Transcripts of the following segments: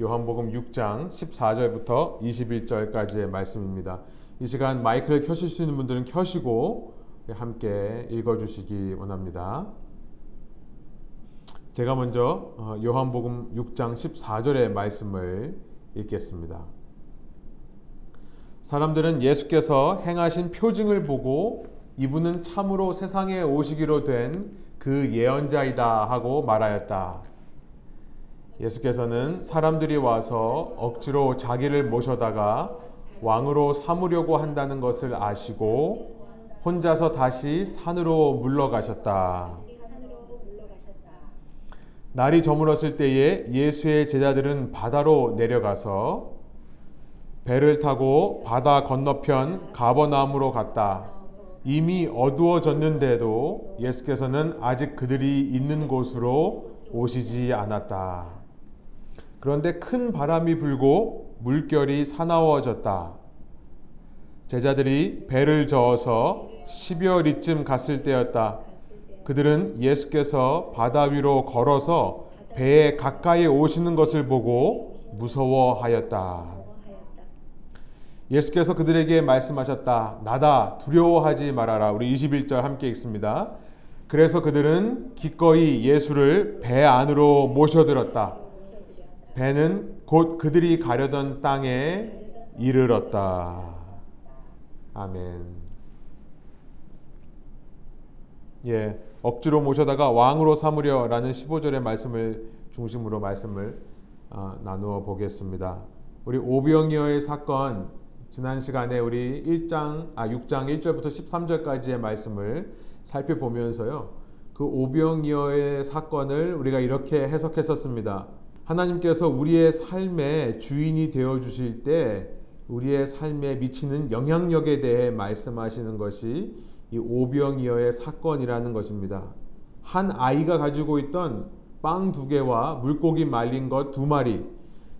요한복음 6장 14절부터 21절까지의 말씀입니다. 이 시간 마이크를 켜실 수 있는 분들은 켜시고 함께 읽어주시기 원합니다. 제가 먼저 어, 요한복음 6장 14절의 말씀을 읽겠습니다. 사람들은 예수께서 행하신 표징을 보고 이분은 참으로 세상에 오시기로 된 그 예언자이다 하고 말하였다. 예수께서는 사람들이 와서 억지로 자기를 모셔다가 왕으로 삼으려고 한다는 것을 아시고 혼자서 다시 산으로 물러가셨다. 날이 저물었을 때에 예수의 제자들은 바다로 내려가서 배를 타고 바다 건너편 가버나움으로 갔다. 이미 어두워졌는데도 예수께서는 아직 그들이 있는 곳으로 오시지 않았다. 그런데 큰 바람이 불고 물결이 사나워졌다. 제자들이 배를 저어서 12월이쯤 갔을 때였다. 그들은 예수께서 바다 위로 걸어서 배에 가까이 오시는 것을 보고 무서워하였다. 예수께서 그들에게 말씀하셨다. 나다 두려워하지 말아라. 우리 21절 함께 읽습니다. 그래서 그들은 기꺼이 예수를 배 안으로 모셔들었다. 배는 곧 그들이 가려던 땅에 이르렀다. 아멘. 예, 억지로 모셔다가 왕으로 삼으려라는 15절의 말씀을 중심으로 말씀을 어, 나누어 보겠습니다. 우리 오병이어의 사건 지난 시간에 우리 1장 아 6장 1절부터 13절까지의 말씀을 살펴보면서요. 그 오병이어의 사건을 우리가 이렇게 해석했었습니다. 하나님께서 우리의 삶의 주인이 되어 주실 때 우리의 삶에 미치는 영향력에 대해 말씀하시는 것이 이 오병이어의 사건이라는 것입니다. 한 아이가 가지고 있던 빵 두 개와 물고기 말린 것 두 마리,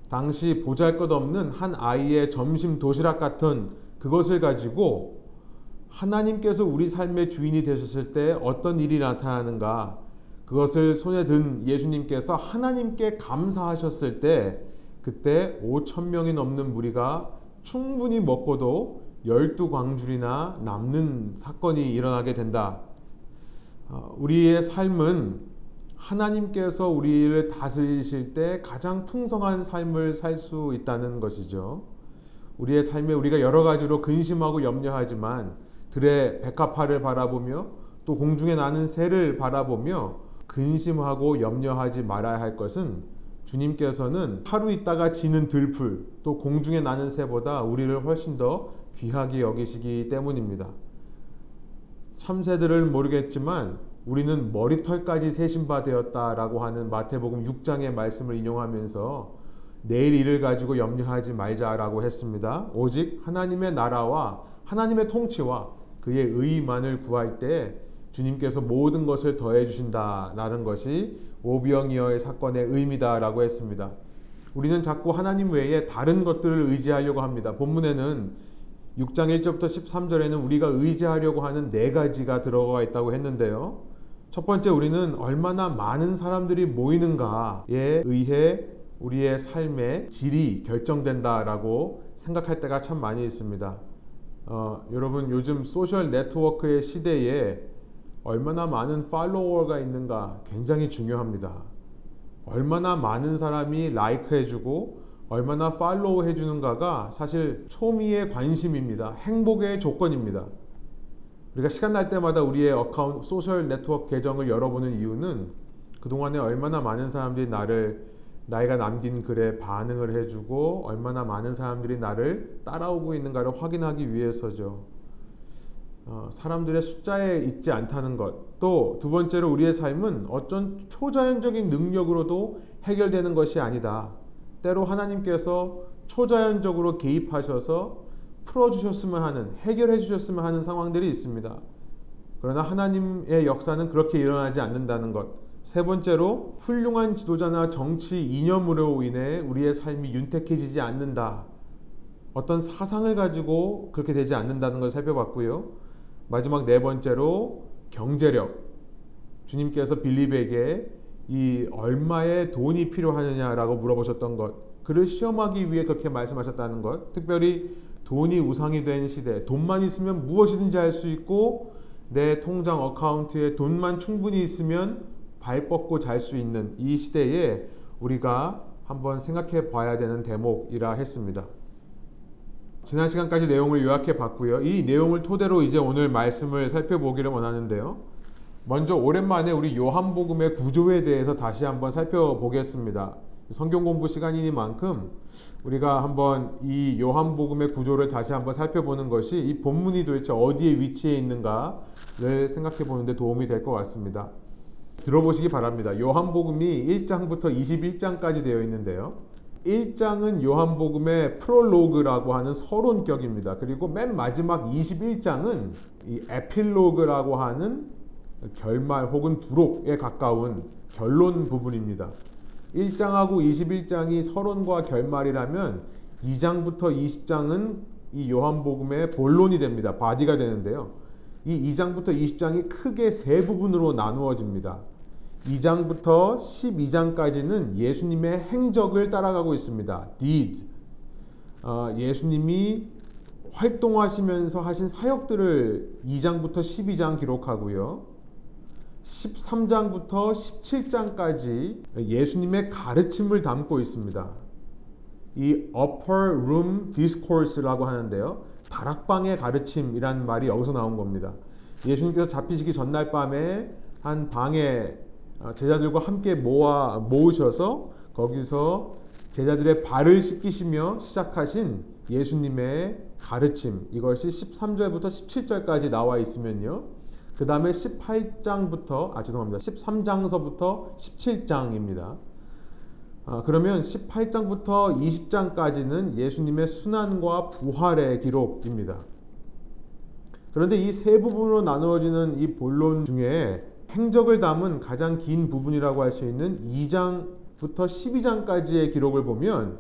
당시 보잘 것 없는 한 아이의 점심 도시락 같은 그것을 가지고 하나님께서 우리 삶의 주인이 되셨을 때 어떤 일이 나타나는가, 그것을 손에 든 예수님께서 하나님께 감사하셨을 때 그때 5천 명이 넘는 무리가 충분히 먹고도 열두 광줄이나 남는 사건이 일어나게 된다. 어, 우리의 삶은 하나님께서 우리를 다스리실 때 가장 풍성한 삶을 살 수 있다는 것이죠. 우리의 삶에 우리가 여러 가지로 근심하고 염려하지만 들의 백합화를 바라보며 또 공중에 나는 새를 바라보며 근심하고 염려하지 말아야 할 것은 주님께서는 하루 있다가 지는 들풀 또 공중에 나는 새보다 우리를 훨씬 더 귀하게 여기시기 때문입니다. 참새들을 모르겠지만 우리는 머리털까지 세신바 되었다라고 하는 마태복음 6장의 말씀을 인용하면서 내일 일을 가지고 염려하지 말자라고 했습니다. 오직 하나님의 나라와 하나님의 통치와 그의 의만을 구할 때 주님께서 모든 것을 더해 주신다라는 것이 오병이어의 사건의 의미다라고 했습니다. 우리는 자꾸 하나님 외에 다른 것들을 의지하려고 합니다. 본문에는 6장 1절부터 13절에는 우리가 의지하려고 하는 네 가지가 들어가 있다고 했는데요. 첫 번째 우리는 얼마나 많은 사람들이 모이는가에 의해 우리의 삶의 질이 결정된다라고 생각할 때가 참 많이 있습니다. 어, 여러분 요즘 social network의 시대에 얼마나 많은 follower가 있는가 굉장히 중요합니다. 얼마나 많은 사람이 like 해주고 얼마나 follow 해주는가가 사실 초미의 관심입니다. 행복의 조건입니다. 우리가 시간 날 때마다 우리의 account, social network 계정을 열어보는 이유는 그동안에 얼마나 많은 사람들이 나를 나이가 남긴 글에 반응을 해주고 얼마나 많은 사람들이 나를 따라오고 있는가를 확인하기 위해서죠. 어, 사람들의 숫자에 있지 않다는 것. 또 두 번째로 우리의 삶은 어떤 초자연적인 능력으로도 해결되는 것이 아니다. 때로 하나님께서 초자연적으로 개입하셔서 풀어주셨으면 하는, 해결해 주셨으면 하는 상황들이 있습니다. 그러나 하나님의 역사는 그렇게 일어나지 않는다는 것. 세 번째로 훌륭한 지도자나 정치 이념으로 인해 우리의 삶이 윤택해지지 않는다. 어떤 사상을 가지고 그렇게 되지 않는다는 걸 살펴봤고요. 마지막 네 번째로 경제력. 주님께서 빌립에게 이 얼마의 돈이 필요하느냐라고 물어보셨던 것. 그를 시험하기 위해 그렇게 말씀하셨다는 것. 특별히 돈이 우상이 된 시대, 돈만 있으면 무엇이든지 할 수 있고 내 통장 어카운트에 돈만 충분히 있으면 발 뻗고 잘 수 있는 이 시대에 우리가 한번 생각해 봐야 되는 대목이라 했습니다. 지난 시간까지 내용을 요약해 봤고요. 이 내용을 토대로 이제 오늘 말씀을 살펴보기를 원하는데요. 먼저 오랜만에 우리 요한복음의 구조에 대해서 다시 한번 살펴보겠습니다. 성경 공부 시간이니만큼 우리가 한번 이 요한복음의 구조를 다시 한번 살펴보는 것이 이 본문이 도대체 어디에 위치해 있는가를 생각해 보는데 도움이 될 것 같습니다. 들어보시기 바랍니다. 요한복음이 1장부터 21장까지 되어 있는데요. 1장은 요한복음의 프롤로그라고 하는 서론격입니다. 그리고 맨 마지막 21장은 이 에필로그라고 하는 결말 혹은 부록에 가까운 결론 부분입니다. 1장하고 21장이 서론과 결말이라면 2장부터 20장은 이 요한복음의 본론이 됩니다. body가 되는데요. 이 2장부터 20장이 크게 세 부분으로 나누어집니다. 2장부터 12장까지는 예수님의 행적을 따라가고 있습니다. did. 어, 예수님이 활동하시면서 하신 사역들을 2장부터 12장 기록하고요. 13장부터 17장까지 예수님의 가르침을 담고 있습니다. 이 upper room discourse라고 하는데요. 다락방의 가르침이라는 말이 여기서 나온 겁니다. 예수님께서 잡히시기 전날 밤에 한 방에 제자들과 함께 모아 모으셔서 거기서 제자들의 발을 씻기시며 시작하신 예수님의 가르침 이것이 13절부터 17절까지 나와 있으면요. 그 다음에 18장부터, 아, 죄송합니다. 13장서부터 17장입니다. 아, 그러면 18장부터 20장까지는 예수님의 순환과 부활의 기록입니다. 그런데 이 세 부분으로 나누어지는 이 본론 중에 행적을 담은 가장 긴 부분이라고 할 수 있는 2장부터 12장까지의 기록을 보면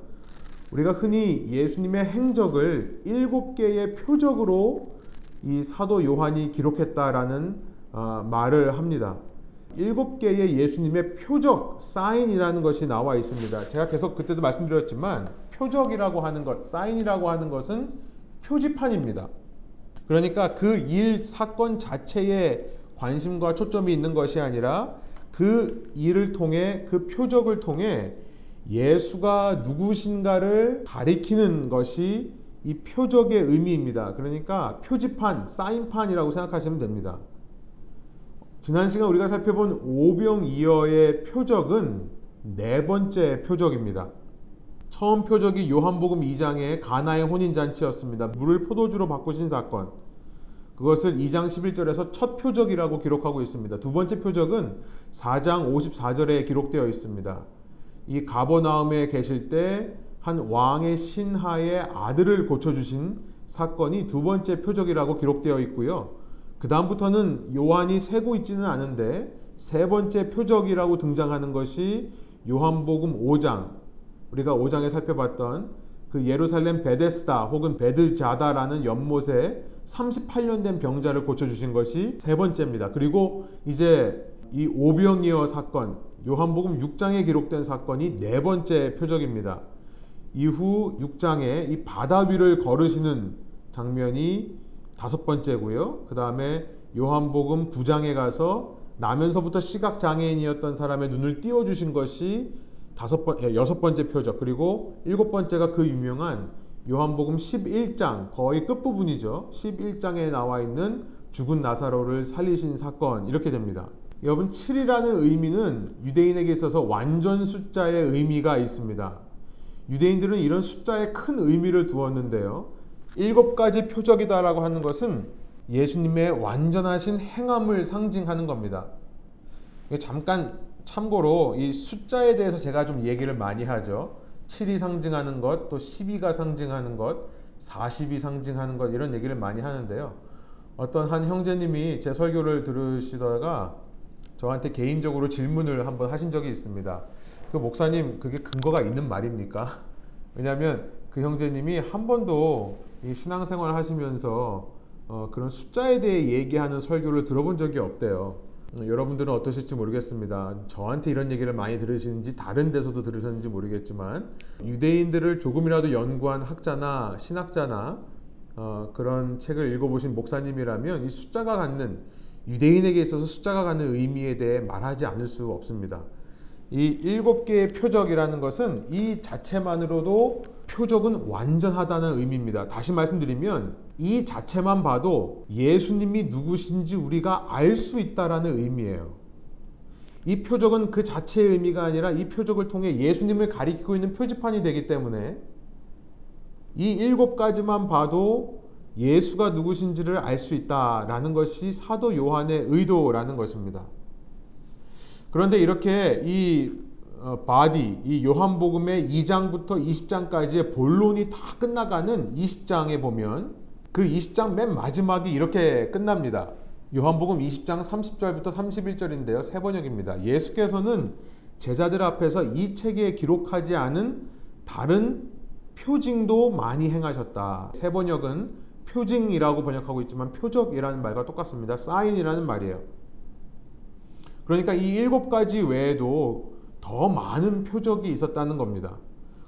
우리가 흔히 예수님의 행적을 7개의 표적으로 이 사도 요한이 기록했다라는 어, 말을 합니다. 일곱 개의 예수님의 표적, 사인이라는 것이 나와 있습니다. 제가 계속 그때도 말씀드렸지만 표적이라고 하는 것, 사인이라고 하는 것은 표지판입니다. 그러니까 그 일, 사건 자체에 관심과 초점이 있는 것이 아니라 그 일을 통해, 그 표적을 통해 예수가 누구신가를 가리키는 것이 이 표적의 의미입니다. 그러니까 표지판, 사인판이라고 생각하시면 됩니다. 지난 시간 우리가 살펴본 오병이어의 표적은 네 번째 표적입니다. 처음 표적이 요한복음 2장의 가나의 혼인잔치였습니다. 물을 포도주로 바꾸신 사건. 그것을 2장 11절에서 첫 표적이라고 기록하고 있습니다. 두 번째 표적은 4장 54절에 기록되어 있습니다. 이 가버나움에 계실 때 한 왕의 신하의 아들을 고쳐주신 사건이 두 번째 표적이라고 기록되어 있고요. 그 다음부터는 요한이 세고 있지는 않은데 세 번째 표적이라고 등장하는 것이 요한복음 5장 우리가 5장에 살펴봤던 그 예루살렘 베데스다 혹은 베드자다라는 연못에 38년 된 병자를 고쳐주신 것이 세 번째입니다. 그리고 이제 이 오병이어 사건 요한복음 6장에 기록된 사건이 네 번째 표적입니다. 이후 6장에 이 바다 위를 걸으시는 장면이 다섯 번째고요. 그 다음에 요한복음 9장에 가서 나면서부터 시각 장애인이었던 사람의 눈을 띄워주신 것이 다섯 번, 예, 여섯 번째 표적. 그리고 일곱 번째가 그 유명한 요한복음 11장, 거의 끝부분이죠. 11장에 나와 있는 죽은 나사로를 살리신 사건, 이렇게 됩니다. 여러분, 7이라는 의미는 유대인에게 있어서 완전 숫자의 의미가 있습니다. 유대인들은 이런 숫자에 큰 의미를 두었는데요. 일곱 가지 표적이다라고 하는 것은 예수님의 완전하신 행함을 상징하는 겁니다. 잠깐 참고로 이 숫자에 대해서 제가 좀 얘기를 많이 하죠. 7이 상징하는 것, 또 12가 상징하는 것, 40이 상징하는 것 이런 얘기를 많이 하는데요. 어떤 한 형제님이 제 설교를 들으시다가 저한테 개인적으로 질문을 한번 하신 적이 있습니다. 그 목사님 그게 근거가 있는 말입니까? 왜냐하면 그 형제님이 한 번도 이 신앙생활 하시면서 어 그런 숫자에 대해 얘기하는 설교를 들어본 적이 없대요. 음, 여러분들은 어떠실지 모르겠습니다. 저한테 이런 얘기를 많이 들으시는지 다른 데서도 들으셨는지 모르겠지만 유대인들을 조금이라도 연구한 학자나 신학자나 어, 그런 책을 읽어보신 목사님이라면 이 숫자가 갖는 유대인에게 있어서 숫자가 갖는 의미에 대해 말하지 않을 수 없습니다. 이 일곱 개의 표적이라는 것은 이 자체만으로도 표적은 완전하다는 의미입니다. 다시 말씀드리면 이 자체만 봐도 예수님이 누구신지 우리가 알 수 있다라는 의미예요. 이 표적은 그 자체의 의미가 아니라 이 표적을 통해 예수님을 가리키고 있는 표지판이 되기 때문에 이 일곱 가지만 봐도 예수가 누구신지를 알 수 있다라는 것이 사도 요한의 의도라는 것입니다. 그런데 이렇게 이 어, body, 이 요한복음의 2장부터 20장까지의 본론이 다 끝나가는 20장에 보면 그 20장 맨 마지막이 이렇게 끝납니다. 요한복음 20장 30절부터 31절인데요. 새번역입니다. 예수께서는 제자들 앞에서 이 책에 기록하지 않은 다른 표징도 많이 행하셨다. 세 번역은 표징이라고 번역하고 있지만 표적이라는 말과 똑같습니다. 사인이라는 말이에요. 그러니까 이 일곱 가지 외에도 더 많은 표적이 있었다는 겁니다.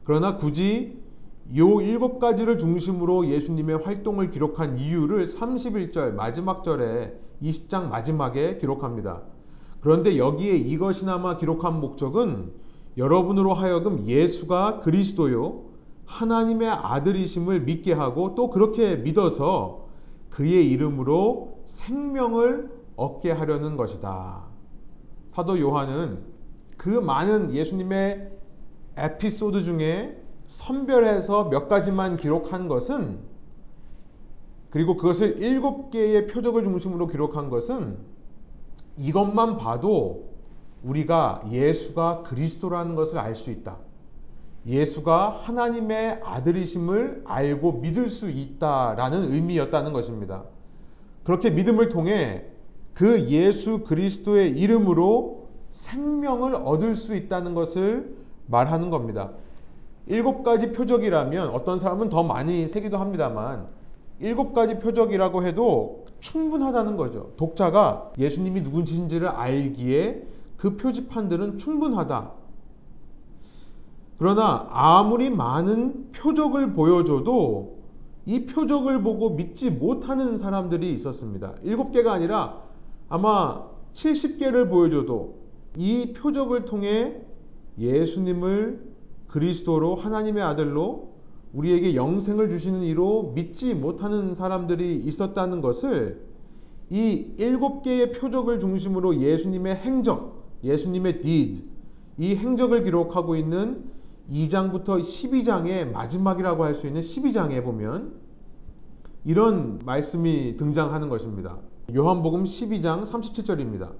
그러나 굳이 이 일곱 가지를 중심으로 예수님의 활동을 기록한 이유를 31절 마지막 절에 20장 마지막에 기록합니다. 그런데 여기에 이것이나마 기록한 목적은 여러분으로 하여금 예수가 그리스도요 하나님의 아들이심을 믿게 하고 또 그렇게 믿어서 그의 이름으로 생명을 얻게 하려는 것이다. 사도 요한은 그 많은 예수님의 에피소드 중에 선별해서 몇 가지만 기록한 것은 그리고 그것을 일곱 개의 표적을 중심으로 기록한 것은 이것만 봐도 우리가 예수가 그리스도라는 것을 알 수 있다. 예수가 하나님의 아들이심을 알고 믿을 수 있다라는 의미였다는 것입니다. 그렇게 믿음을 통해 그 예수 그리스도의 이름으로 생명을 얻을 수 있다는 것을 말하는 겁니다. 일곱 가지 표적이라면 어떤 사람은 더 많이 세기도 합니다만 일곱 가지 표적이라고 해도 충분하다는 거죠. 독자가 예수님이 누군지를 알기에 그 표지판들은 충분하다. 그러나 아무리 많은 표적을 보여줘도 이 표적을 보고 믿지 못하는 사람들이 있었습니다. 일곱 개가 아니라 아마 70개를 보여줘도 이 표적을 통해 예수님을 그리스도로 하나님의 아들로 우리에게 영생을 주시는 이로 믿지 못하는 사람들이 있었다는 것을 이 일곱 개의 표적을 중심으로 예수님의 행적, 예수님의 deed, 이 행적을 기록하고 있는 2장부터 12장의 마지막이라고 할 수 있는 12장에 보면 이런 말씀이 등장하는 것입니다. 요한복음 12장 37절입니다.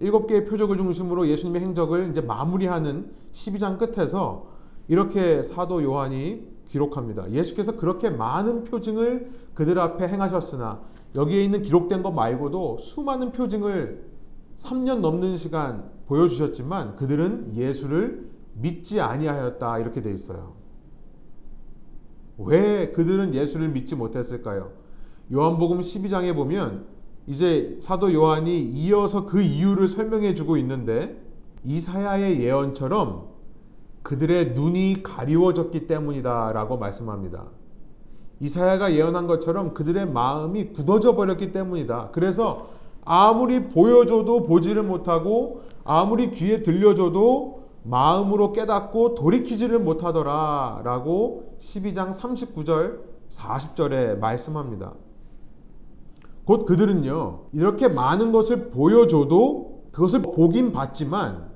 일곱 개의 표적을 중심으로 예수님의 행적을 이제 마무리하는 12장 끝에서 이렇게 사도 요한이 기록합니다. 예수께서 그렇게 많은 표징을 그들 앞에 행하셨으나 여기에 있는 기록된 것 말고도 수많은 표징을 3년 넘는 시간 보여주셨지만 그들은 예수를 믿지 아니하였다 이렇게 돼 있어요. 왜 그들은 예수를 믿지 못했을까요? 요한복음 12장에 보면 이제 사도 요한이 이어서 그 이유를 설명해 주고 있는데 이사야의 예언처럼 그들의 눈이 가리워졌기 때문이다 라고 말씀합니다. 이사야가 예언한 것처럼 그들의 마음이 굳어져 버렸기 때문이다. 그래서 아무리 보여줘도 보지를 못하고 아무리 귀에 들려줘도 마음으로 깨닫고 돌이키지를 못하더라 라고 12장 39절 40절에 말씀합니다. 곧 그들은요, 이렇게 많은 것을 보여줘도 그것을 보긴 봤지만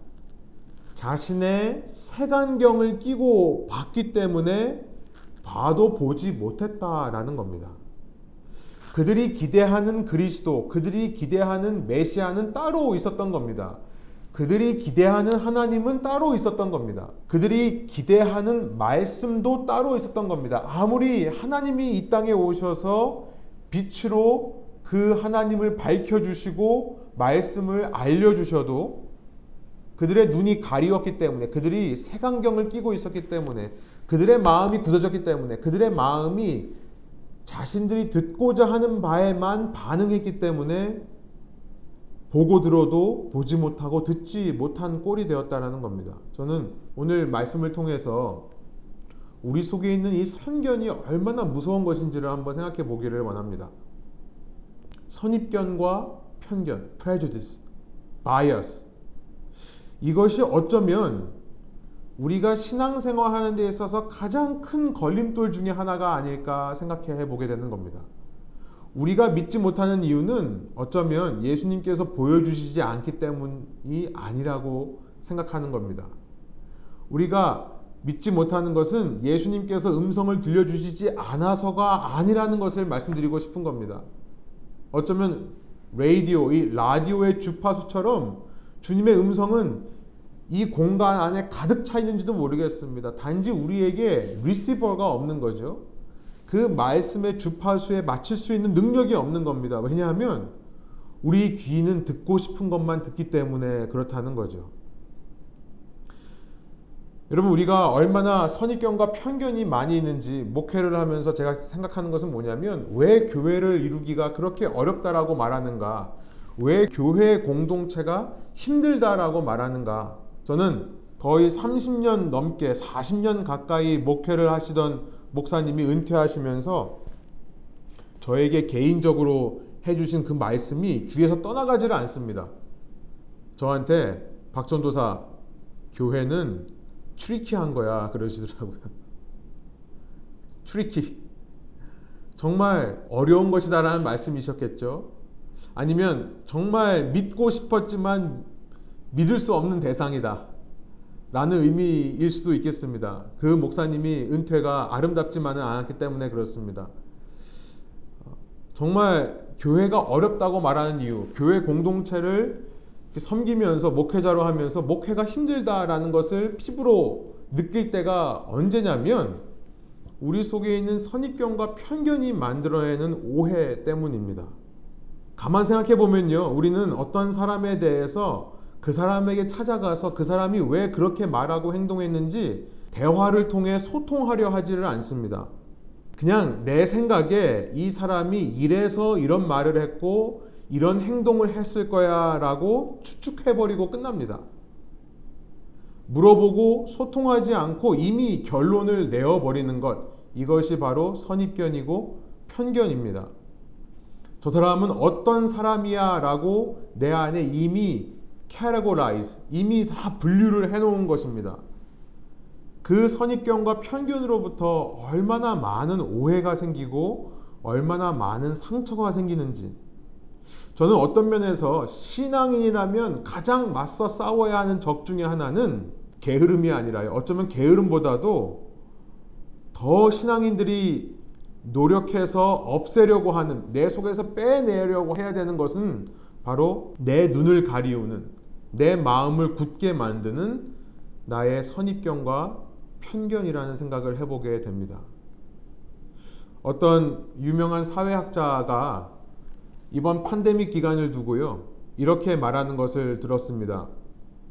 자신의 색안경을 끼고 봤기 때문에 봐도 보지 못했다라는 겁니다. 그들이 기대하는 그리스도, 그들이 기대하는 메시아는 따로 있었던 겁니다. 그들이 기대하는 하나님은 따로 있었던 겁니다. 그들이 기대하는 말씀도 따로 있었던 겁니다. 아무리 하나님이 이 땅에 오셔서 빛으로 그 하나님을 밝혀주시고 말씀을 알려주셔도 그들의 눈이 가리웠기 때문에 그들이 색안경을 끼고 있었기 때문에 그들의 마음이 굳어졌기 때문에 그들의 마음이 자신들이 듣고자 하는 바에만 반응했기 때문에 보고 들어도 보지 못하고 듣지 못한 꼴이 되었다라는 겁니다. 저는 오늘 말씀을 통해서 우리 속에 있는 이 편견이 얼마나 무서운 것인지를 한번 생각해 보기를 원합니다. 선입견과 편견, prejudice, bias. 이것이 어쩌면 우리가 신앙생활 하는 데 있어서 가장 큰 걸림돌 중에 하나가 아닐까 생각해 보게 되는 겁니다. 우리가 믿지 못하는 이유는 어쩌면 예수님께서 보여주시지 않기 때문이 아니라고 생각하는 겁니다. 우리가 믿지 못하는 것은 예수님께서 음성을 들려주시지 않아서가 아니라는 것을 말씀드리고 싶은 겁니다. 어쩌면 라디오, 이 라디오의 주파수처럼 주님의 음성은 이 공간 안에 가득 차 있는지도 모르겠습니다. 단지 우리에게 리시버가 없는 거죠. 그 말씀의 주파수에 맞출 수 있는 능력이 없는 겁니다. 왜냐하면 우리 귀는 듣고 싶은 것만 듣기 때문에 그렇다는 거죠. 여러분 우리가 얼마나 선입견과 편견이 많이 있는지 목회를 하면서 제가 생각하는 것은 뭐냐면 왜 교회를 이루기가 그렇게 어렵다라고 말하는가? 왜 교회 공동체가 힘들다라고 말하는가? 저는 거의 30년 넘게 40년 가까이 목회를 하시던 목사님이 은퇴하시면서 저에게 개인적으로 해주신 그 말씀이 귀에서 떠나가지를 않습니다. 저한테 박전도사 교회는 tricky한 거야 그러시더라고요. tricky. 정말 어려운 것이다라는 말씀이셨겠죠. 아니면 정말 믿고 싶었지만 믿을 수 없는 대상이다. 라는 의미일 수도 있겠습니다. 그 목사님이 은퇴가 아름답지만은 않았기 때문에 그렇습니다. 정말 교회가 어렵다고 말하는 이유, 교회 공동체를 섬기면서 목회자로 하면서 목회가 힘들다라는 것을 피부로 느낄 때가 언제냐면 우리 속에 있는 선입견과 편견이 만들어내는 오해 때문입니다. 가만 생각해 보면요. 우리는 어떤 사람에 대해서 그 사람에게 찾아가서 그 사람이 왜 그렇게 말하고 행동했는지 대화를 통해 소통하려 하지를 않습니다. 그냥 내 생각에 이 사람이 이래서 이런 말을 했고 이런 행동을 했을 거야 라고 추측해버리고 끝납니다. 물어보고 소통하지 않고 이미 결론을 내어버리는 것, 이것이 바로 선입견이고 편견입니다. 저 사람은 어떤 사람이야 라고 내 안에 이미 categorize, 이미 다 분류를 해놓은 것입니다. 그 선입견과 편견으로부터 얼마나 많은 오해가 생기고 얼마나 많은 상처가 생기는지 저는 어떤 면에서 신앙인이라면 가장 맞서 싸워야 하는 적 중에 하나는 게으름이 아니라요. 어쩌면 게으름보다도 더 신앙인들이 노력해서 없애려고 하는 내 속에서 빼내려고 해야 되는 것은 바로 내 눈을 가리우는 내 마음을 굳게 만드는 나의 선입견과 편견이라는 생각을 해보게 됩니다. 어떤 유명한 사회학자가 이번 판데믹 기간을 두고요. 이렇게 말하는 것을 들었습니다.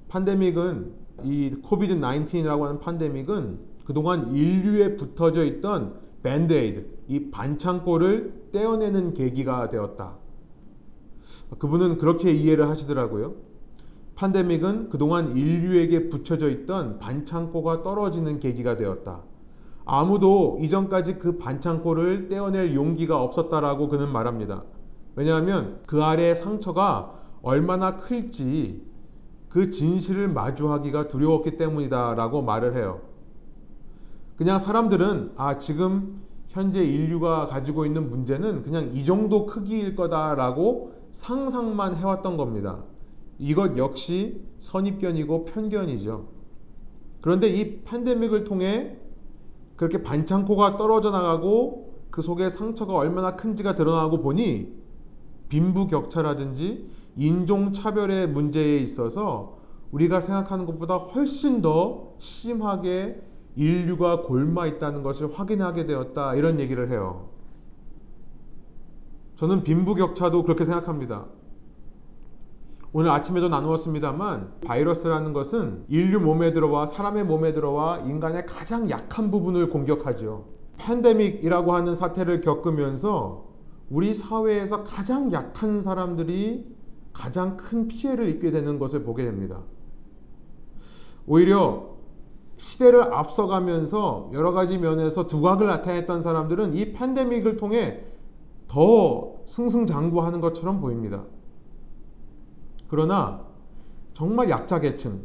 pandemic은 이 COVID 19이라고 하는 pandemic은 그동안 인류에 붙어져 있던 Band-Aid, 이 반창고를 떼어내는 계기가 되었다. 그분은 그렇게 이해를 하시더라고요. 판데믹은 그동안 인류에게 붙여져 있던 반창고가 떨어지는 계기가 되었다. 아무도 이전까지 그 반창고를 떼어낼 용기가 없었다라고 그는 말합니다. 왜냐하면 그 아래의 상처가 얼마나 클지 그 진실을 마주하기가 두려웠기 때문이다 라고 말을 해요. 그냥 사람들은 아 지금 현재 인류가 가지고 있는 문제는 그냥 이 정도 크기일 거다 라고 상상만 해왔던 겁니다. 이것 역시 선입견이고 편견이죠. 그런데 이 팬데믹을 통해 그렇게 반창고가 떨어져 나가고 그 속에 상처가 얼마나 큰지가 드러나고 보니 빈부격차라든지 인종차별의 문제에 있어서 우리가 생각하는 것보다 훨씬 더 심하게 인류가 골마 있다는 것을 확인하게 되었다. 이런 얘기를 해요. 저는 빈부격차도 그렇게 생각합니다. 오늘 아침에도 나누었습니다만 바이러스라는 것은 인류 몸에 들어와 사람의 몸에 들어와 인간의 가장 약한 부분을 공격하죠. 팬데믹이라고 하는 사태를 겪으면서 우리 사회에서 가장 약한 사람들이 가장 큰 피해를 입게 되는 것을 보게 됩니다. 오히려 시대를 앞서가면서 여러 가지 면에서 두각을 나타냈던 사람들은 이 팬데믹을 통해 더 승승장구하는 것처럼 보입니다. 그러나 정말 약자 계층,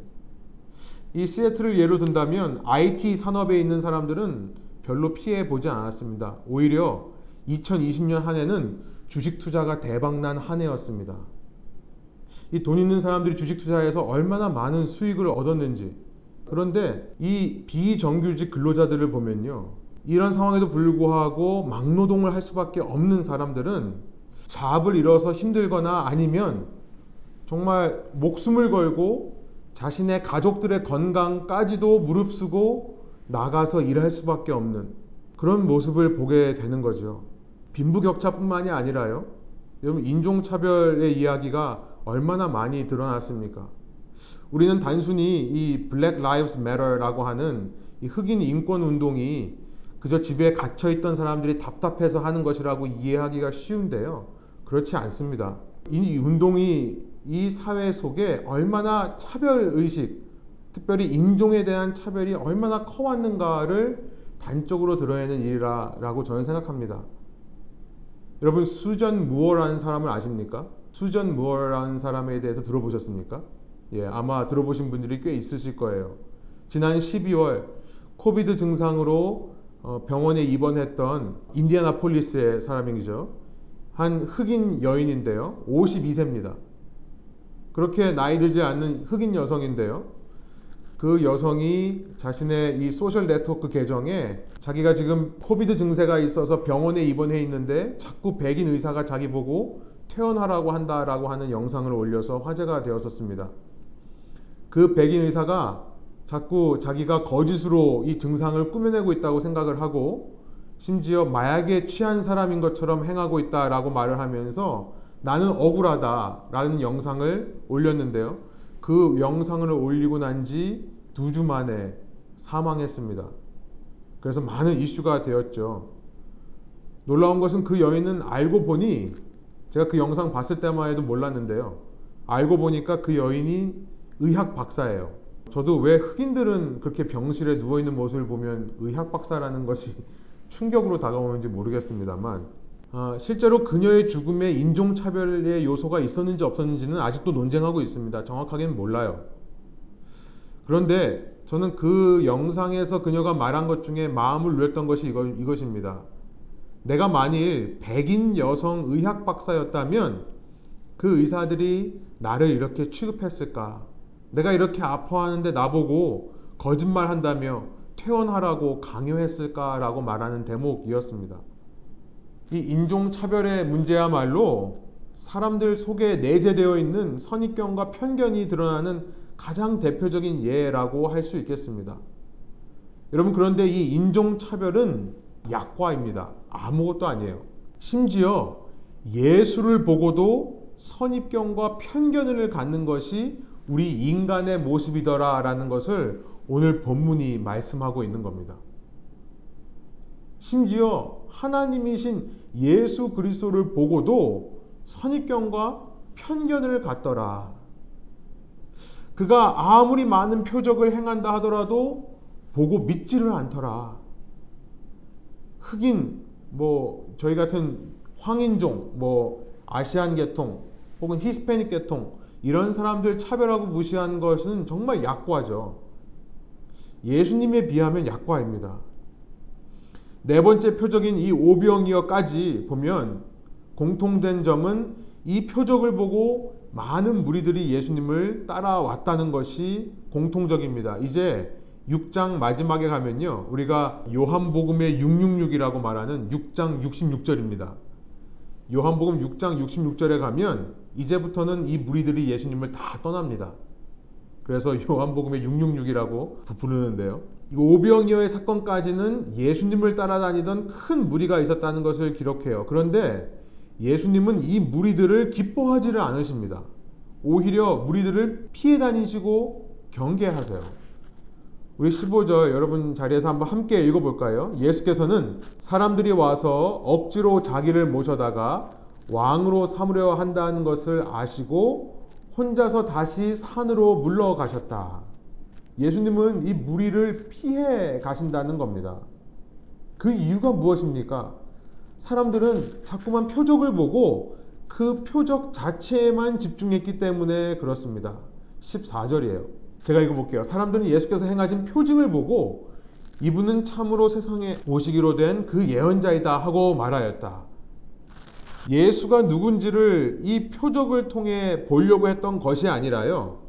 이 시애틀을 예로 든다면 IT 산업에 있는 사람들은 별로 피해 보지 않았습니다. 오히려 2020년 한 해는 주식 투자가 대박난 한 해였습니다. 이 돈 있는 사람들이 주식 투자해서 얼마나 많은 수익을 얻었는지. 그런데 이 비정규직 근로자들을 보면요. 이런 상황에도 불구하고 막노동을 할 수밖에 없는 사람들은 잡을 잃어서 힘들거나 아니면 정말 목숨을 걸고 자신의 가족들의 건강까지도 무릅쓰고 나가서 일할 수밖에 없는 그런 모습을 보게 되는 거죠. 빈부격차뿐만이 아니라요. 여러분 인종차별의 이야기가 얼마나 많이 드러났습니까? 우리는 단순히 이 Black Lives Matter라고 하는 이 흑인 인권 운동이 그저 집에 갇혀 있던 사람들이 답답해서 하는 것이라고 이해하기가 쉬운데요. 그렇지 않습니다. 이 운동이 이 사회 속에 얼마나 차별 의식, 특별히 인종에 대한 차별이 얼마나 커왔는가를 단적으로 드러내는 일이라고 저는 생각합니다. 여러분 수전 무어라는 사람을 아십니까? 수전 무어라는 사람에 대해서 들어보셨습니까? 예, 아마 들어보신 분들이 꽤 있으실 거예요. 지난 12월 COVID 증상으로 어, 병원에 입원했던 인디아나폴리스의 사람이죠. 한 흑인 여인인데요. 52세입니다. 그렇게 나이 들지 않는 흑인 여성인데요. 그 여성이 자신의 이 social network 계정에 자기가 지금 COVID 증세가 있어서 병원에 입원해 있는데 자꾸 백인 의사가 자기 보고 퇴원하라고 한다라고 하는 영상을 올려서 화제가 되었었습니다. 그 백인 의사가 자꾸 자기가 거짓으로 이 증상을 꾸며내고 있다고 생각을 하고 심지어 마약에 취한 사람인 것처럼 행하고 있다라고 말을 하면서 나는 억울하다라는 영상을 올렸는데요. 그 영상을 올리고 난 지 두 주 만에 사망했습니다. 그래서 많은 이슈가 되었죠. 놀라운 것은 그 여인은 알고 보니 제가 그 영상 봤을 때만 해도 몰랐는데요. 알고 보니까 그 여인이 의학 박사예요. 저도 왜 흑인들은 그렇게 병실에 누워있는 모습을 보면 의학 박사라는 것이 충격으로 다가오는지 모르겠습니다만 어, 실제로 그녀의 죽음에 인종차별의 요소가 있었는지 없었는지는 아직도 논쟁하고 있습니다. 정확하게는 몰라요. 그런데 저는 그 영상에서 그녀가 말한 것 중에 마음을 누렸던 것이 이거, 이것입니다. 내가 만일 백인 여성 의학 박사였다면 그 의사들이 나를 이렇게 취급했을까? 내가 이렇게 아파하는데 나보고 거짓말 한다며 퇴원하라고 강요했을까라고 말하는 대목이었습니다. 이 인종차별의 문제야말로 사람들 속에 내재되어 있는 선입견과 편견이 드러나는 가장 대표적인 예라고 할 수 있겠습니다. 여러분, 그런데 이 인종차별은 약과입니다. 아무것도 아니에요. 심지어 예수를 보고도 선입견과 편견을 갖는 것이 우리 인간의 모습이더라라는 것을 오늘 본문이 말씀하고 있는 겁니다. 심지어 하나님이신 예수 그리스도를 보고도 선입견과 편견을 갖더라. 그가 아무리 많은 표적을 행한다 하더라도 보고 믿지를 않더라. 흑인, 뭐, 저희 같은 황인종, 뭐, 아시안 계통, 혹은 히스패닉 계통, 이런 사람들 차별하고 무시하는 것은 정말 약과죠. 예수님에 비하면 약과입니다. 네 번째 표적인 이 오병이어까지 보면 공통된 점은 이 표적을 보고 많은 무리들이 예수님을 따라왔다는 것이 공통적입니다. 이제 6장 마지막에 가면요. 우리가 요한복음의 666이라고 말하는 6장 66절입니다. 요한복음 6장 66절에 가면 이제부터는 이 무리들이 예수님을 다 떠납니다. 그래서 요한복음의 666이라고 부르는데요. 오병이어의 사건까지는 예수님을 따라다니던 큰 무리가 있었다는 것을 기록해요. 그런데 예수님은 이 무리들을 기뻐하지를 않으십니다. 오히려 무리들을 피해 다니시고 경계하세요. 우리 15절 여러분 자리에서 한번 함께 읽어볼까요? 예수께서는 사람들이 와서 억지로 자기를 모셔다가 왕으로 삼으려 한다는 것을 아시고 혼자서 다시 산으로 물러가셨다. 예수님은 이 무리를 피해 가신다는 겁니다. 그 이유가 무엇입니까? 사람들은 자꾸만 표적을 보고 그 표적 자체에만 집중했기 때문에 그렇습니다. 14절이에요. 제가 읽어볼게요. 사람들은 예수께서 행하신 표징을 보고 이분은 참으로 세상에 오시기로 된 그 예언자이다 하고 말하였다. 예수가 누군지를 이 표적을 통해 보려고 했던 것이 아니라요.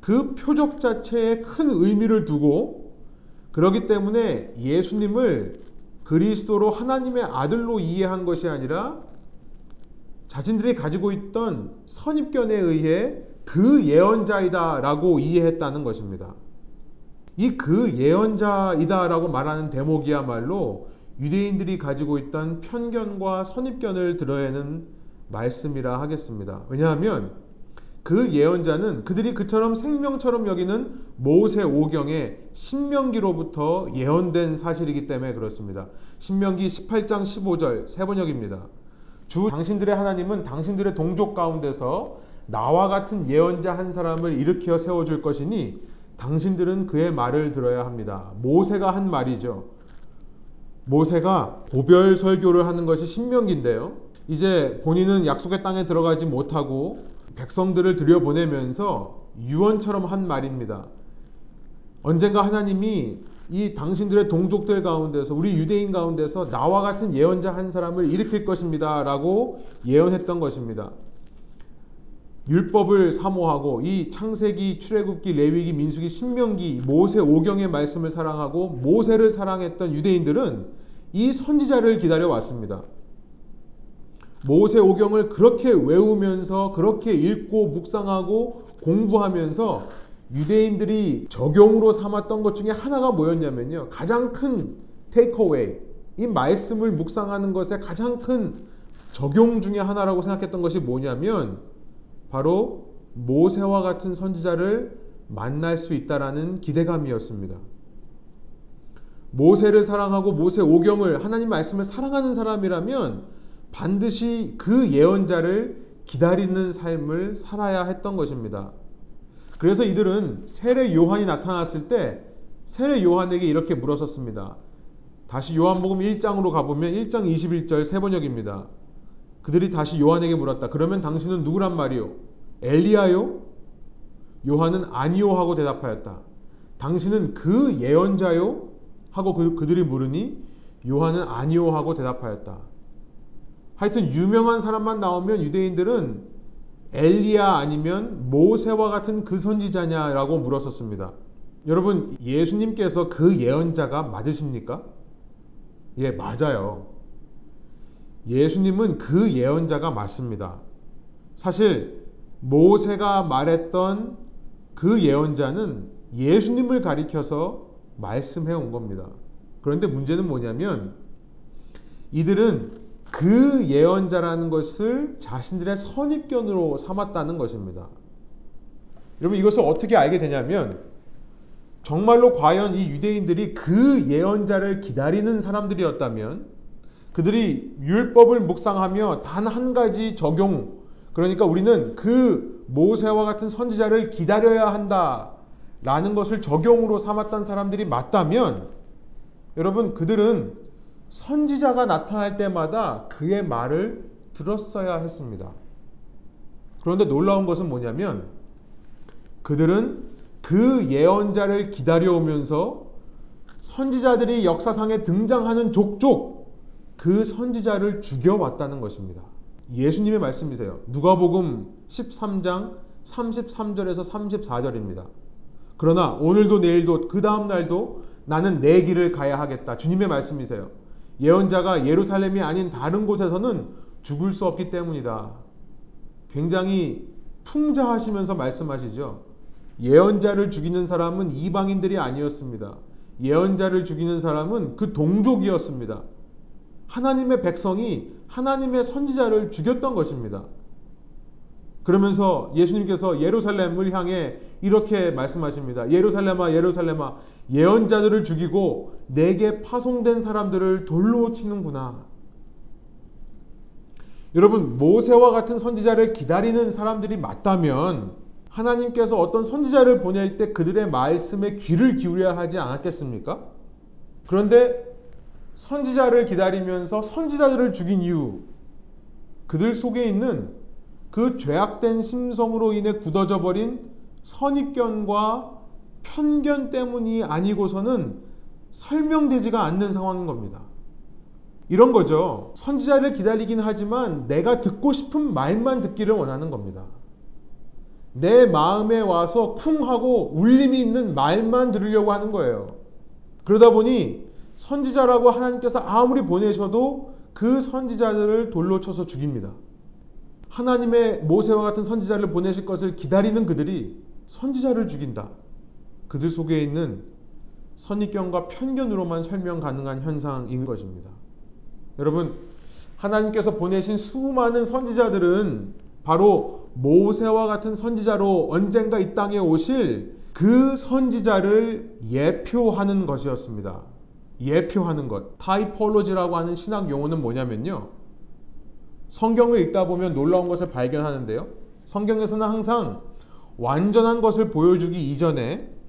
그 표적 자체에 큰 의미를 두고 그러기 때문에 예수님을 그리스도로 하나님의 아들로 이해한 것이 아니라 자신들이 가지고 있던 선입견에 의해 그 예언자이다라고 이해했다는 것입니다. 이 그 예언자이다라고 말하는 대목이야말로 유대인들이 가지고 있던 편견과 선입견을 드러내는 말씀이라 하겠습니다. 왜냐하면 그 예언자는 그들이 그처럼 생명처럼 여기는 모세 오경의 신명기로부터 예언된 사실이기 때문에 그렇습니다. 신명기 18장 15절 세 번역입니다. 주 당신들의 하나님은 당신들의 동족 가운데서 나와 같은 예언자 한 사람을 일으켜 세워줄 것이니 당신들은 그의 말을 들어야 합니다. 모세가 한 말이죠. 모세가 고별 설교를 하는 것이 신명기인데요. 이제 본인은 약속의 땅에 들어가지 못하고 백성들을 들여보내면서 유언처럼 한 말입니다. 언젠가 하나님이 이 당신들의 동족들 가운데서 우리 유대인 가운데서 나와 같은 예언자 한 사람을 일으킬 것입니다. 라고 예언했던 것입니다. 율법을 사모하고 이 창세기, 출애굽기, 레위기, 민수기, 신명기, 모세 오경의 말씀을 사랑하고 모세를 사랑했던 유대인들은 이 선지자를 기다려 왔습니다. 모세 오경을 그렇게 외우면서 그렇게 읽고 묵상하고 공부하면서 유대인들이 적용으로 삼았던 것 중에 하나가 뭐였냐면요. 가장 큰 테이크어웨이, 이 말씀을 묵상하는 것의 가장 큰 적용 중에 하나라고 생각했던 것이 뭐냐면 바로 모세와 같은 선지자를 만날 수 있다라는 기대감이었습니다. 모세를 사랑하고 모세 오경을 하나님 말씀을 사랑하는 사람이라면 반드시 그 예언자를 기다리는 삶을 살아야 했던 것입니다. 그래서 이들은 세례 요한이 나타났을 때 세례 요한에게 이렇게 물었었습니다. 다시 요한복음 1장으로 가보면 1장 21절 세번역입니다. 그들이 다시 요한에게 물었다. 그러면 당신은 누구란 말이요? 엘리야요? 요한은 아니요 하고 대답하였다. 당신은 그 예언자요? 하고 그, 그들이 물으니 요한은 아니요 하고 대답하였다. 하여튼 유명한 사람만 나오면 유대인들은 엘리야 아니면 모세와 같은 그 선지자냐라고 물었었습니다. 여러분, 예수님께서 그 예언자가 맞으십니까? 예, 맞아요. 예수님은 그 예언자가 맞습니다. 사실 모세가 말했던 그 예언자는 예수님을 가리켜서 말씀해 온 겁니다. 그런데 문제는 뭐냐면 이들은 그 예언자라는 것을 자신들의 선입견으로 삼았다는 것입니다. 여러분 이것을 어떻게 알게 되냐면 정말로 과연 이 유대인들이 그 예언자를 기다리는 사람들이었다면 그들이 율법을 묵상하며 단 한 가지 적용 그러니까 우리는 그 모세와 같은 선지자를 기다려야 한다 라는 것을 적용으로 삼았던 사람들이 맞다면 여러분 그들은 선지자가 나타날 때마다 그의 말을 들었어야 했습니다. 그런데 놀라운 것은 뭐냐면 그들은 그 예언자를 기다려오면서 선지자들이 역사상에 등장하는 족족 그 선지자를 죽여왔다는 것입니다. 예수님의 말씀이세요. 누가복음 13장 33절에서 34절입니다. 그러나 오늘도 내일도 그 다음 날도 나는 내 길을 가야 하겠다. 주님의 말씀이세요. 예언자가 예루살렘이 아닌 다른 곳에서는 죽을 수 없기 때문이다. 굉장히 풍자하시면서 말씀하시죠. 예언자를 죽이는 사람은 이방인들이 아니었습니다. 예언자를 죽이는 사람은 그 동족이었습니다. 하나님의 백성이 하나님의 선지자를 죽였던 것입니다. 그러면서 예수님께서 예루살렘을 향해 이렇게 말씀하십니다. 예루살렘아, 예루살렘아, 예언자들을 죽이고 내게 파송된 사람들을 돌로 치는구나. 여러분 모세와 같은 선지자를 기다리는 사람들이 맞다면 하나님께서 어떤 선지자를 보낼 때 그들의 말씀에 귀를 기울여야 하지 않았겠습니까? 그런데 선지자를 기다리면서 선지자들을 죽인 이유 그들 속에 있는 그 죄악된 심성으로 인해 굳어져 버린 선입견과 편견 때문이 아니고서는 설명되지가 않는 상황인 겁니다. 이런 거죠. 선지자를 기다리긴 하지만 내가 듣고 싶은 말만 듣기를 원하는 겁니다. 내 마음에 와서 쿵 하고 울림이 있는 말만 들으려고 하는 거예요. 그러다 보니 선지자라고 하나님께서 아무리 보내셔도 그 선지자들을 돌로 쳐서 죽입니다. 하나님의 모세와 같은 선지자를 보내실 것을 기다리는 그들이 선지자를 죽인다. 그들 속에 있는 선입견과 편견으로만 설명 가능한 현상인 것입니다. 여러분, 하나님께서 보내신 수많은 선지자들은 바로 모세와 같은 선지자로 언젠가 이 땅에 오실 그 선지자를 예표하는 것이었습니다. 예표하는 것. 타이폴로지라고 하는 신학 용어는 뭐냐면요. 성경을 읽다 보면 놀라운 것을 발견하는데요. 성경에서는 항상 완전한 것을 보여주기 이전에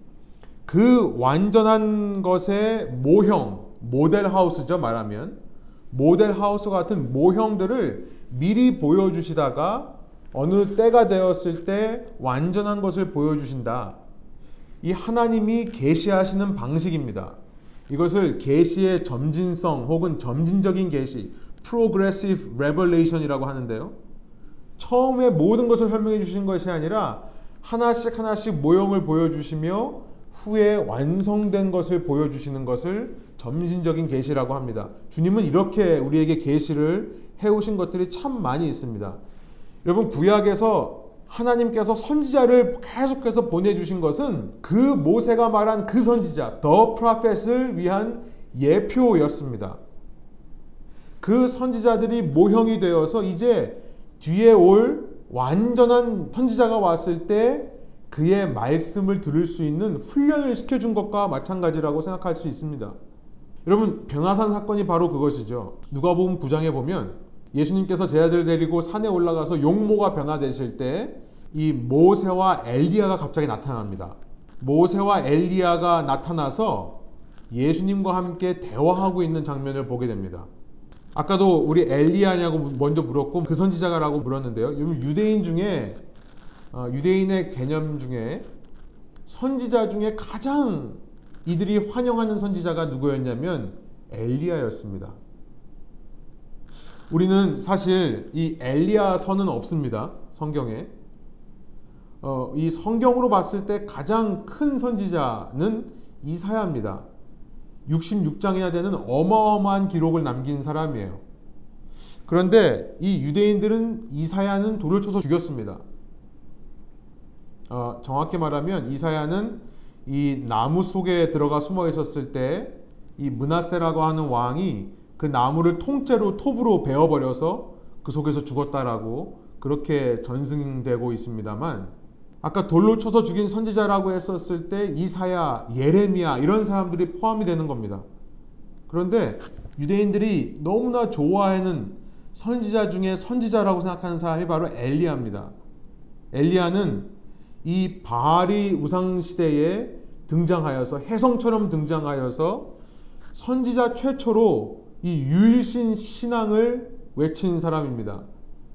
그 완전한 것의 모형, 모델 하우스죠, 말하면. 모델 하우스 같은 모형들을 미리 보여주시다가 어느 때가 되었을 때 완전한 것을 보여주신다. 이 하나님이 계시하시는 방식입니다. 이것을 계시의 점진성 혹은 점진적인 계시, progressive revelation이라고 하는데요. 처음에 모든 것을 설명해 주신 것이 아니라 하나씩 하나씩 모형을 보여주시며 후에 완성된 것을 보여주시는 것을 점진적인 계시라고 합니다. 주님은 이렇게 우리에게 계시를 해오신 것들이 참 많이 있습니다. 여러분 구약에서 하나님께서 선지자를 계속해서 보내주신 것은 그 모세가 말한 그 선지자, 더 프라펫을 위한 예표였습니다. 그 선지자들이 모형이 되어서 이제 뒤에 올 완전한 선지자가 왔을 때 그의 말씀을 들을 수 있는 훈련을 시켜준 것과 마찬가지라고 생각할 수 있습니다. 여러분 변화산 사건이 바로 그것이죠. 누가복음 9장에 보면 예수님께서 제 아들 데리고 산에 올라가서 용모가 변화되실 때 이 모세와 엘리야가 갑자기 나타납니다. 모세와 엘리야가 나타나서 예수님과 함께 대화하고 있는 장면을 보게 됩니다. 아까도 우리 엘리야냐고 먼저 물었고 그 선지자가라고 물었는데요. 유대인 중에 어, 유대인의 개념 중에 선지자 중에 가장 이들이 환영하는 선지자가 누구였냐면 엘리야였습니다. 우리는 사실 이 엘리야 선은 없습니다. 성경에. 어, 이 성경으로 봤을 때 가장 큰 선지자는 이사야입니다. 66장이나 되는 어마어마한 기록을 남긴 사람이에요. 그런데 이 유대인들은 이사야는 돌을 쳐서 죽였습니다. 어, 정확히 말하면 이사야는 이 나무 속에 들어가 숨어 있었을 때 이 문하세라고 하는 왕이 그 나무를 통째로 톱으로 베어버려서 그 속에서 죽었다라고 그렇게 전승되고 있습니다만 아까 돌로 쳐서 죽인 선지자라고 했었을 때 이사야, 예레미야 이런 사람들이 포함이 되는 겁니다. 그런데 유대인들이 너무나 좋아하는 선지자 중에 선지자라고 생각하는 사람이 바로 엘리야입니다. 엘리야는 이 바알이 우상 시대에 등장하여서 해성처럼 등장하여서 선지자 최초로 이 유일신 신앙을 외친 사람입니다.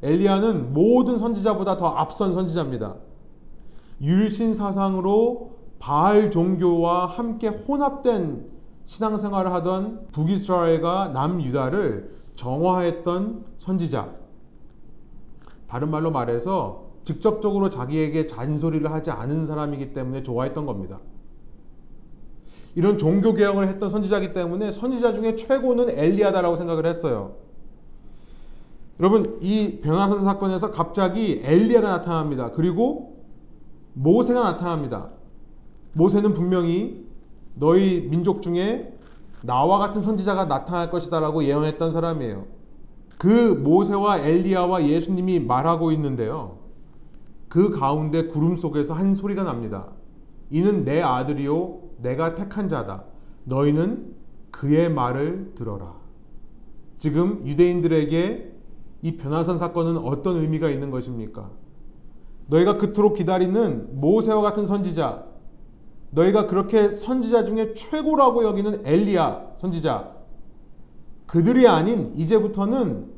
엘리야는 모든 선지자보다 더 앞선 선지자입니다. 유일신 사상으로 바알 종교와 함께 혼합된 신앙생활을 하던 북이스라엘과 남유다를 정화했던 선지자. 다른 말로 말해서 직접적으로 자기에게 잔소리를 하지 않은 사람이기 때문에 좋아했던 겁니다. 이런 종교 개혁을 했던 선지자이기 때문에 선지자 중에 최고는 엘리야다라고 생각을 했어요. 여러분 이 변화산 사건에서 갑자기 엘리야가 나타납니다. 그리고 모세가 나타납니다. 모세는 분명히 너희 민족 중에 나와 같은 선지자가 나타날 것이다라고 예언했던 사람이에요. 그 모세와 엘리야와 예수님이 말하고 있는데요. 그 가운데 구름 속에서 한 소리가 납니다. 이는 내 아들이요 내가 택한 자다. 너희는 그의 말을 들어라. 지금 유대인들에게 이 변화산 사건은 어떤 의미가 있는 것입니까? 너희가 그토록 기다리는 모세와 같은 선지자, 너희가 그렇게 선지자 중에 최고라고 여기는 엘리야 선지자, 그들이 아닌 이제부터는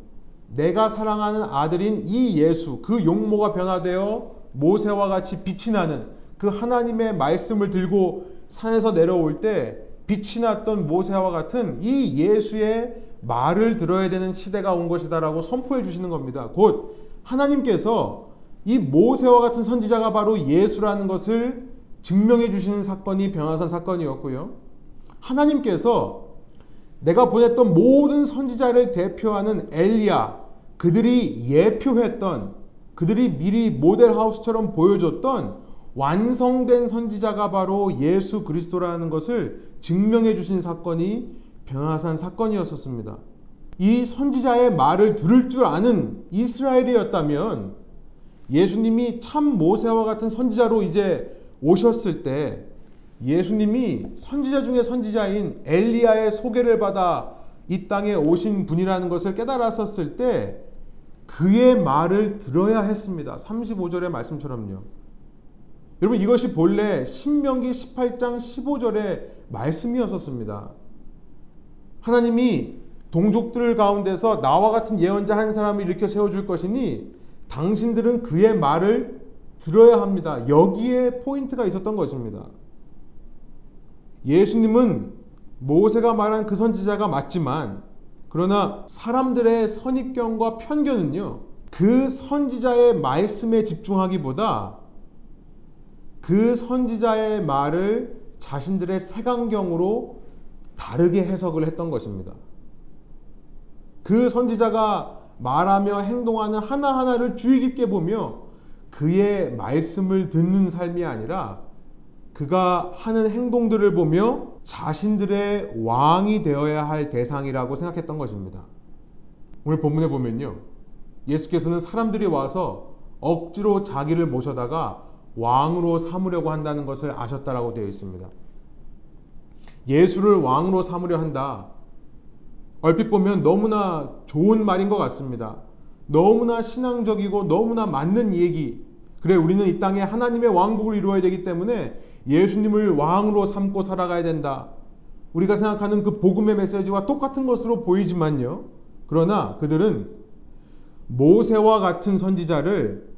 내가 사랑하는 아들인 이 예수, 그 용모가 변화되어 모세와 같이 빛이 나는 그 하나님의 말씀을 들고 산에서 내려올 때 빛이 났던 모세와 같은 이 예수의 말을 들어야 되는 시대가 온 것이다라고 선포해 주시는 겁니다. 곧 하나님께서 이 모세와 같은 선지자가 바로 예수라는 것을 증명해 주시는 사건이 변화산 사건이었고요. 하나님께서 내가 보냈던 모든 선지자를 대표하는 엘리야, 그들이 예표했던, 그들이 미리 모델하우스처럼 보여줬던 완성된 선지자가 바로 예수 그리스도라는 것을 증명해 주신 사건이 변화산 사건이었었습니다. 이 선지자의 말을 들을 줄 아는 이스라엘이었다면 예수님이 참 모세와 같은 선지자로 이제 오셨을 때 예수님이 선지자 중에 선지자인 엘리야의 소개를 받아 이 땅에 오신 분이라는 것을 깨달았었을 때 그의 말을 들어야 했습니다. 35절의 말씀처럼요. 여러분 이것이 본래 신명기 18장 15절의 말씀이었었습니다. 하나님이 동족들 가운데서 나와 같은 예언자 한 사람을 일으켜 세워줄 것이니 당신들은 그의 말을 들어야 합니다. 여기에 포인트가 있었던 것입니다. 예수님은 모세가 말한 그 선지자가 맞지만 그러나 사람들의 선입견과 편견은요. 그 선지자의 말씀에 집중하기보다 그 선지자의 말을 자신들의 색안경으로 다르게 해석을 했던 것입니다. 그 선지자가 말하며 행동하는 하나하나를 주의 깊게 보며 그의 말씀을 듣는 삶이 아니라 그가 하는 행동들을 보며 자신들의 왕이 되어야 할 대상이라고 생각했던 것입니다. 오늘 본문에 보면요. 예수께서는 사람들이 와서 억지로 자기를 모셔다가 왕으로 삼으려고 한다는 것을 아셨다라고 되어 있습니다. 예수를 왕으로 삼으려 한다. 얼핏 보면 너무나 좋은 말인 것 같습니다. 너무나 신앙적이고 너무나 맞는 얘기. 그래, 우리는 이 땅에 하나님의 왕국을 이루어야 되기 때문에 예수님을 왕으로 삼고 살아가야 된다. 우리가 생각하는 그 복음의 메시지와 똑같은 것으로 보이지만요. 그러나 그들은 모세와 같은 선지자를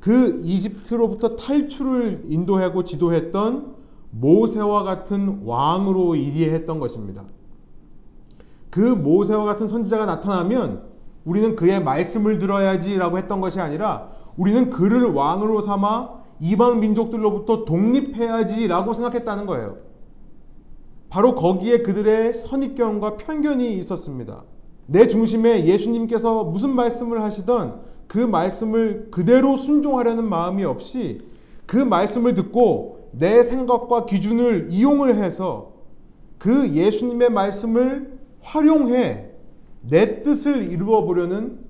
그 이집트로부터 탈출을 인도하고 지도했던 모세와 같은 왕으로 이해했던 것입니다. 그 모세와 같은 선지자가 나타나면 우리는 그의 말씀을 들어야지라고 했던 것이 아니라 우리는 그를 왕으로 삼아 이방 민족들로부터 독립해야지라고 생각했다는 거예요. 바로 거기에 그들의 선입견과 편견이 있었습니다. 내 중심에 예수님께서 무슨 말씀을 하시던 그 말씀을 그대로 순종하려는 마음이 없이 그 말씀을 듣고 내 생각과 기준을 이용을 해서 그 예수님의 말씀을 활용해 내 뜻을 이루어 보려는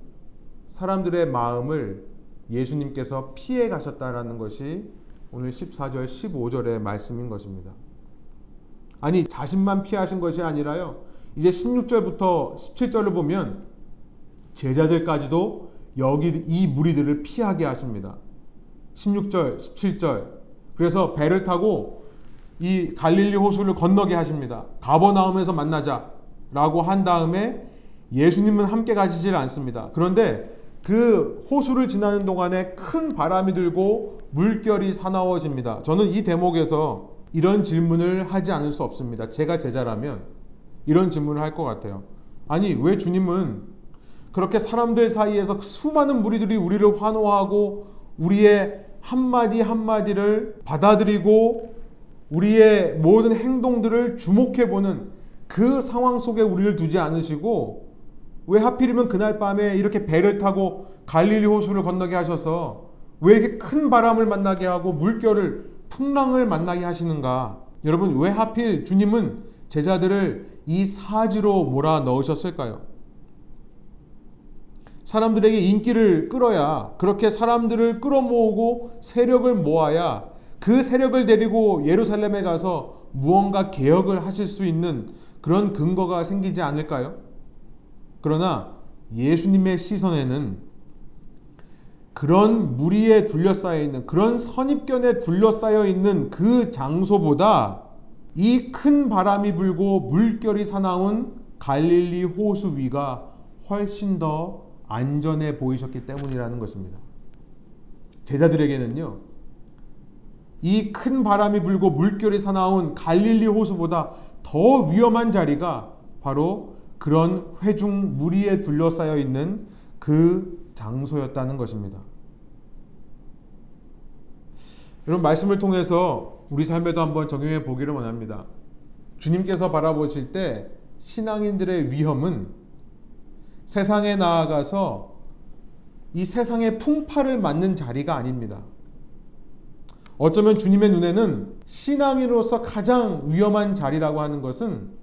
사람들의 마음을 예수님께서 피해 가셨다라는 것이 오늘 14절, 15절의 말씀인 것입니다. 아니, 자신만 피하신 것이 아니라요. 이제 16절부터 17절을 보면 제자들까지도 여기 이 무리들을 피하게 하십니다. 16절, 17절. 그래서 배를 타고 이 갈릴리 호수를 건너게 하십니다. 가버나움에서 만나자. 라고 한 다음에 예수님은 함께 가시질 않습니다. 그런데 그 호수를 지나는 동안에 큰 바람이 들고 물결이 사나워집니다. 저는 이 대목에서 이런 질문을 하지 않을 수 없습니다. 제가 제자라면 이런 질문을 할 것 같아요. 아니, 왜 주님은 그렇게 사람들 사이에서 수많은 무리들이 우리를 환호하고 우리의 한마디 한마디를 받아들이고 우리의 모든 행동들을 주목해보는 그 상황 속에 우리를 두지 않으시고 왜 하필이면 그날 밤에 이렇게 배를 타고 갈릴리 호수를 건너게 하셔서 왜 이렇게 큰 바람을 만나게 하고 물결을 풍랑을 만나게 하시는가? 여러분 왜 하필 주님은 제자들을 이 사지로 몰아 넣으셨을까요? 사람들에게 인기를 끌어야 그렇게 사람들을 끌어모으고 세력을 모아야 그 세력을 데리고 예루살렘에 가서 무언가 개혁을 하실 수 있는 그런 근거가 생기지 않을까요? 그러나 예수님의 시선에는 그런 무리에 둘러싸여 있는 그런 선입견에 둘러싸여 있는 그 장소보다 이 큰 바람이 불고 물결이 사나운 갈릴리 호수 위가 훨씬 더 안전해 보이셨기 때문이라는 것입니다. 제자들에게는요, 이 큰 바람이 불고 물결이 사나운 갈릴리 호수보다 더 위험한 자리가 바로 그런 회중 무리에 둘러싸여 있는 그 장소였다는 것입니다. 여러분 말씀을 통해서 우리 삶에도 한번 적용해 보기를 원합니다. 주님께서 바라보실 때 신앙인들의 위험은 세상에 나아가서 이 세상의 풍파를 맞는 자리가 아닙니다. 어쩌면 주님의 눈에는 신앙인으로서 가장 위험한 자리라고 하는 것은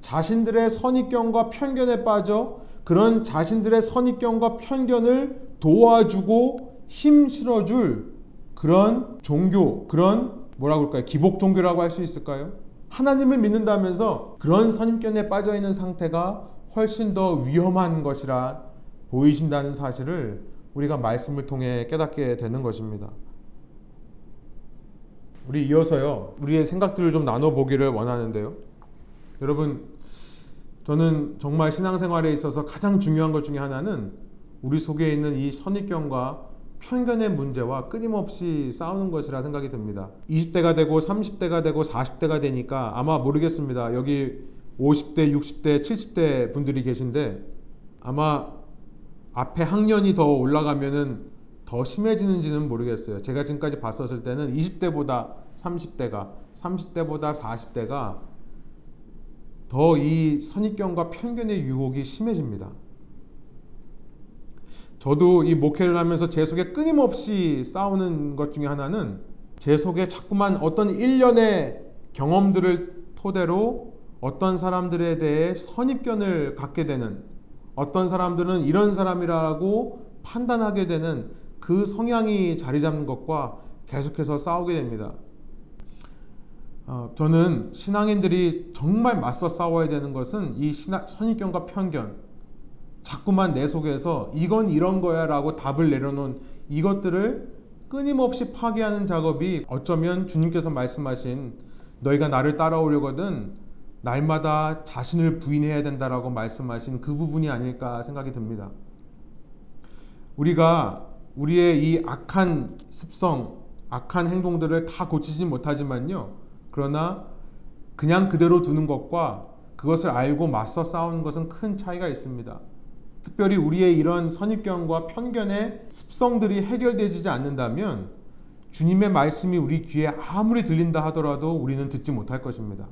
자신들의 선입견과 편견에 빠져 그런 자신들의 선입견과 편견을 도와주고 힘 실어줄 그런 종교, 그런 뭐라고 할까요? 기복 종교라고 할 수 있을까요? 하나님을 믿는다면서 그런 선입견에 빠져 있는 상태가 훨씬 더 위험한 것이라 보이신다는 사실을 우리가 말씀을 통해 깨닫게 되는 것입니다. 우리 이어서요, 우리의 생각들을 좀 나눠보기를 원하는데요. 여러분, 저는 정말 신앙생활에 있어서 가장 중요한 것 중에 하나는 우리 속에 있는 이 선입견과 편견의 문제와 끊임없이 싸우는 것이라 생각이 듭니다. 20대가 되고 30대가 되고 40대가 되니까 아마 모르겠습니다. 여기 50대, 60대, 70대 분들이 계신데 아마 앞에 학년이 더 올라가면은 더 심해지는지는 모르겠어요. 제가 지금까지 봤었을 때는 20대보다 30대가, 30대보다 40대가 더 이 선입견과 편견의 유혹이 심해집니다. 저도 이 목회를 하면서 제 속에 끊임없이 싸우는 것 중에 하나는 제 속에 자꾸만 어떤 일련의 경험들을 토대로 어떤 사람들에 대해 선입견을 갖게 되는 어떤 사람들은 이런 사람이라고 판단하게 되는 그 성향이 자리 잡는 것과 계속해서 싸우게 됩니다. 어, 저는 신앙인들이 정말 맞서 싸워야 되는 것은 이 신학, 선입견과 편견, 자꾸만 내 속에서 이건 이런 거야 라고 답을 내려놓은 이것들을 끊임없이 파괴하는 작업이 어쩌면 주님께서 말씀하신 너희가 나를 따라오려거든 날마다 자신을 부인해야 된다라고 말씀하신 그 부분이 아닐까 생각이 듭니다. 우리가 우리의 이 악한 습성, 악한 행동들을 다 고치지 못하지만요. 그러나 그냥 그대로 두는 것과 그것을 알고 맞서 싸우는 것은 큰 차이가 있습니다. 특별히 우리의 이런 선입견과 편견의 습성들이 해결되지 않는다면 주님의 말씀이 우리 귀에 아무리 들린다 하더라도 우리는 듣지 못할 것입니다.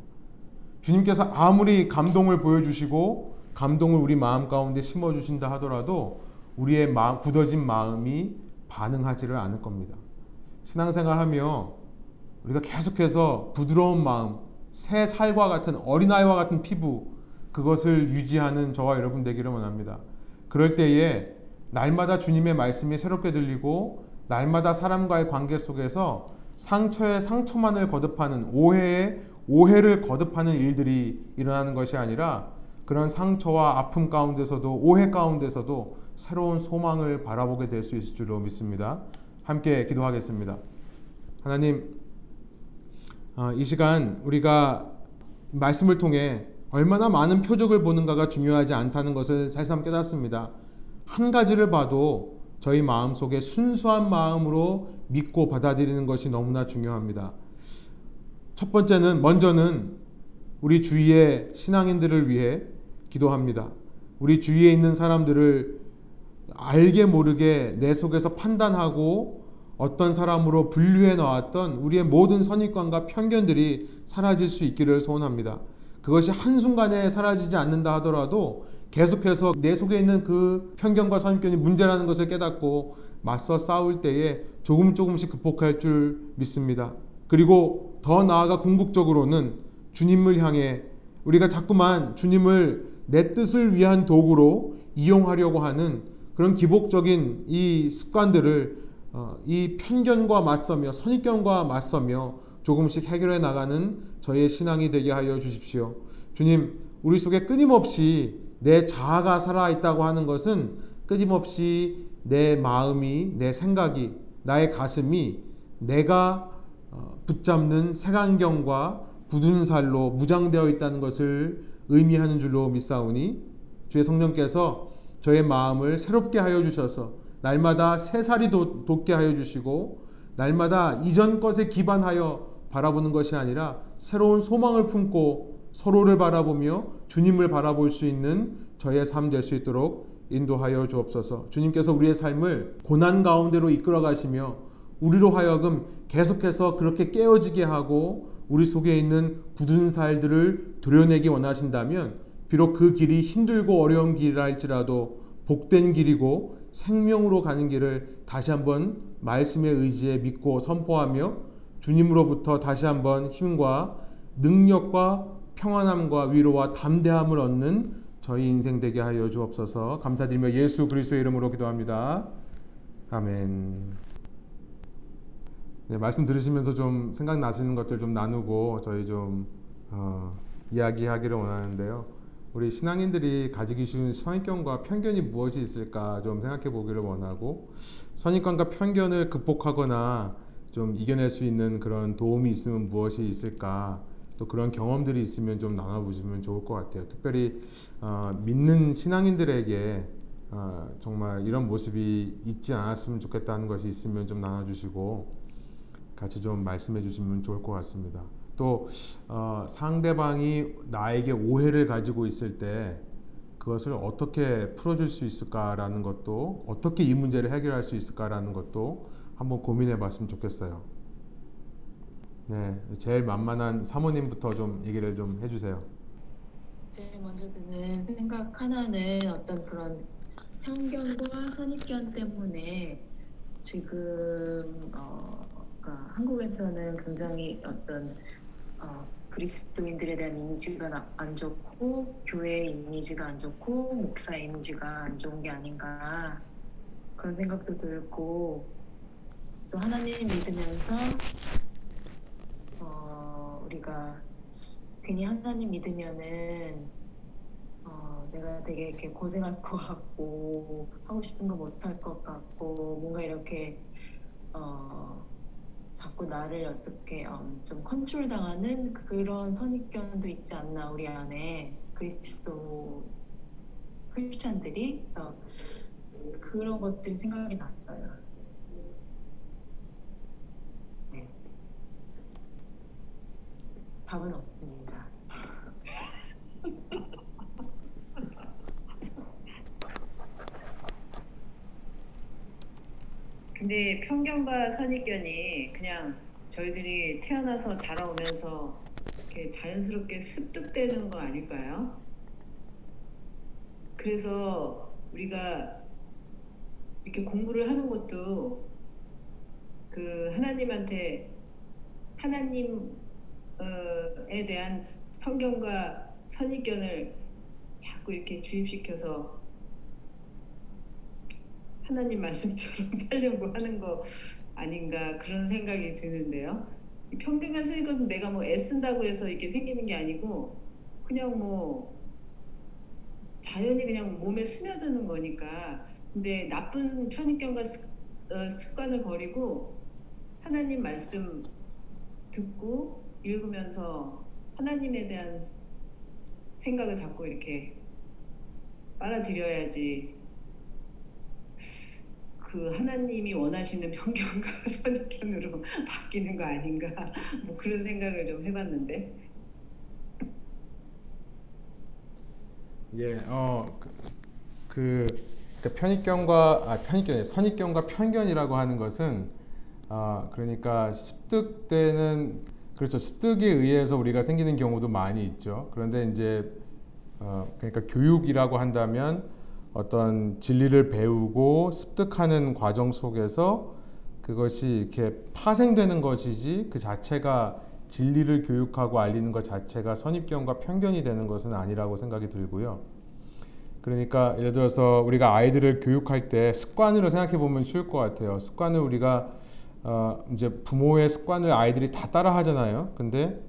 주님께서 아무리 감동을 보여주시고 감동을 우리 마음 가운데 심어주신다 하더라도 우리의 마음, 굳어진 마음이 반응하지를 않을 겁니다. 신앙생활 하며 우리가 계속해서 부드러운 마음, 새 살과 같은 어린아이와 같은 피부, 그것을 유지하는 저와 여러분 되기를 원합니다. 그럴 때에 날마다 주님의 말씀이 새롭게 들리고 날마다 사람과의 관계 속에서 상처에 상처만을 거듭하는 오해에 오해를 거듭하는 일들이 일어나는 것이 아니라 그런 상처와 아픔 가운데서도 오해 가운데서도 새로운 소망을 바라보게 될 수 있을 줄로 믿습니다. 함께 기도하겠습니다. 하나님, 어, 이 시간 우리가 말씀을 통해 얼마나 많은 표적을 보는가가 중요하지 않다는 것을 새삼 깨닫습니다. 한 가지를 봐도 저희 마음 속에 순수한 마음으로 믿고 받아들이는 것이 너무나 중요합니다. 첫 번째는 먼저는 우리 주위의 신앙인들을 위해 기도합니다. 우리 주위에 있는 사람들을 알게 모르게 내 속에서 판단하고 어떤 사람으로 분류해 나왔던 우리의 모든 선입관과 편견들이 사라질 수 있기를 소원합니다. 그것이 한순간에 사라지지 않는다 하더라도 계속해서 내 속에 있는 그 편견과 선입견이 문제라는 것을 깨닫고 맞서 싸울 때에 조금 조금씩 극복할 줄 믿습니다. 그리고 더 나아가 궁극적으로는 주님을 향해 우리가 자꾸만 주님을 내 뜻을 위한 도구로 이용하려고 하는 그런 기복적인 이 습관들을 어, 이 편견과 맞서며 선입견과 맞서며 조금씩 해결해 나가는 저의 신앙이 되게 하여 주십시오. 주님, 우리 속에 끊임없이 내 자아가 살아있다고 하는 것은 끊임없이 내 마음이, 내 생각이, 나의 가슴이 내가 어, 붙잡는 색안경과 굳은 살로 무장되어 있다는 것을 의미하는 줄로 믿사오니 주의 성령께서 저의 마음을 새롭게 하여 주셔서 날마다 새 살이 돋게 하여 주시고 날마다 이전 것에 기반하여 바라보는 것이 아니라 새로운 소망을 품고 서로를 바라보며 주님을 바라볼 수 있는 저의 삶 될 수 있도록 인도하여 주옵소서. 주님께서 우리의 삶을 고난 가운데로 이끌어 가시며 우리로 하여금 계속해서 그렇게 깨어지게 하고 우리 속에 있는 굳은 살들을 도려내기 원하신다면 비록 그 길이 힘들고 어려운 길이라 할지라도 복된 길이고 생명으로 가는 길을 다시 한번 말씀의 의지에 믿고 선포하며 주님으로부터 다시 한번 힘과 능력과 평안함과 위로와 담대함을 얻는 저희 인생 되게 하여 주옵소서 감사드리며 예수 그리스도의 이름으로 기도합니다. 아멘. 네, 말씀 들으시면서 좀 생각나시는 것들 좀 나누고 저희 좀 어, 이야기하기를 원하는데요. 우리 신앙인들이 가지기 쉬운 선입견과 편견이 무엇이 있을까 좀 생각해 보기를 원하고 선입견과 편견을 극복하거나 좀 이겨낼 수 있는 그런 도움이 있으면 무엇이 있을까 또 그런 경험들이 있으면 좀 나눠보시면 좋을 것 같아요. 특별히 어, 믿는 신앙인들에게 어, 정말 이런 모습이 있지 않았으면 좋겠다는 것이 있으면 좀 나눠주시고 같이 좀 말씀해 주시면 좋을 것 같습니다. 또 어, 상대방이 나에게 오해를 가지고 있을 때 그것을 어떻게 풀어줄 수 있을까라는 것도 어떻게 이 문제를 해결할 수 있을까라는 것도 한번 고민해 봤으면 좋겠어요. 네, 제일 만만한 사모님부터 좀 얘기를 좀 해주세요. 제일 먼저 드는 생각 하나는 어떤 그런 편견과 선입견 때문에 지금 어, 그러니까 한국에서는 굉장히 어떤 어, 그리스도인들에 대한 이미지가 안 좋고 교회 이미지가 안 좋고 목사 이미지가 안 좋은 게 아닌가 그런 생각도 들고 또 하나님 믿으면서 어, 우리가 괜히 하나님 믿으면은 어, 내가 되게 이렇게 고생할 것 같고 하고 싶은 거 못할 것 같고 뭔가 이렇게 어, 자꾸 나를 어떻게 음, 좀 컨트롤 당하는 그런 선입견도 있지 않나 우리 안에 그리스도 크리스찬들이 그래서 그런 것들이 생각이 났어요. 네. 답은 없습니다. 근데 편견과 선입견이 그냥 저희들이 태어나서 자라오면서 이렇게 자연스럽게 습득되는 거 아닐까요? 그래서 우리가 이렇게 공부를 하는 것도 그 하나님한테 하나님에 대한 편견과 선입견을 자꾸 이렇게 주입시켜서 하나님 말씀처럼 살려고 하는 거 아닌가 그런 생각이 드는데요. 수익 것은 내가 뭐 애쓴다고 해서 이게 생기는 게 아니고 그냥 뭐 자연히 그냥 몸에 스며드는 거니까 근데 나쁜 편익견과 어, 습관을 버리고 하나님 말씀 듣고 읽으면서 하나님에 대한 생각을 자꾸 이렇게 빨아들여야지 그 하나님이 원하시는 편견과 선입견으로 바뀌는 거 아닌가? 뭐 그런 생각을 좀 해봤는데. 예, 어, 그, 그, 그 편입견과 아, 편입견이 선입견과 편견이라고 하는 것은 아, 그러니까 습득되는 그렇죠. 습득에 의해서 우리가 생기는 경우도 많이 있죠. 그런데 이제 어, 그러니까 교육이라고 한다면 어떤 진리를 배우고 습득하는 과정 속에서 그것이 이렇게 파생되는 것이지 그 자체가 진리를 교육하고 알리는 것 자체가 선입견과 편견이 되는 것은 아니라고 생각이 들고요. 그러니까 예를 들어서 우리가 아이들을 교육할 때 습관으로 생각해 보면 쉬울 것 같아요. 습관을 우리가 어 이제 부모의 습관을 아이들이 다 따라 하잖아요. 근데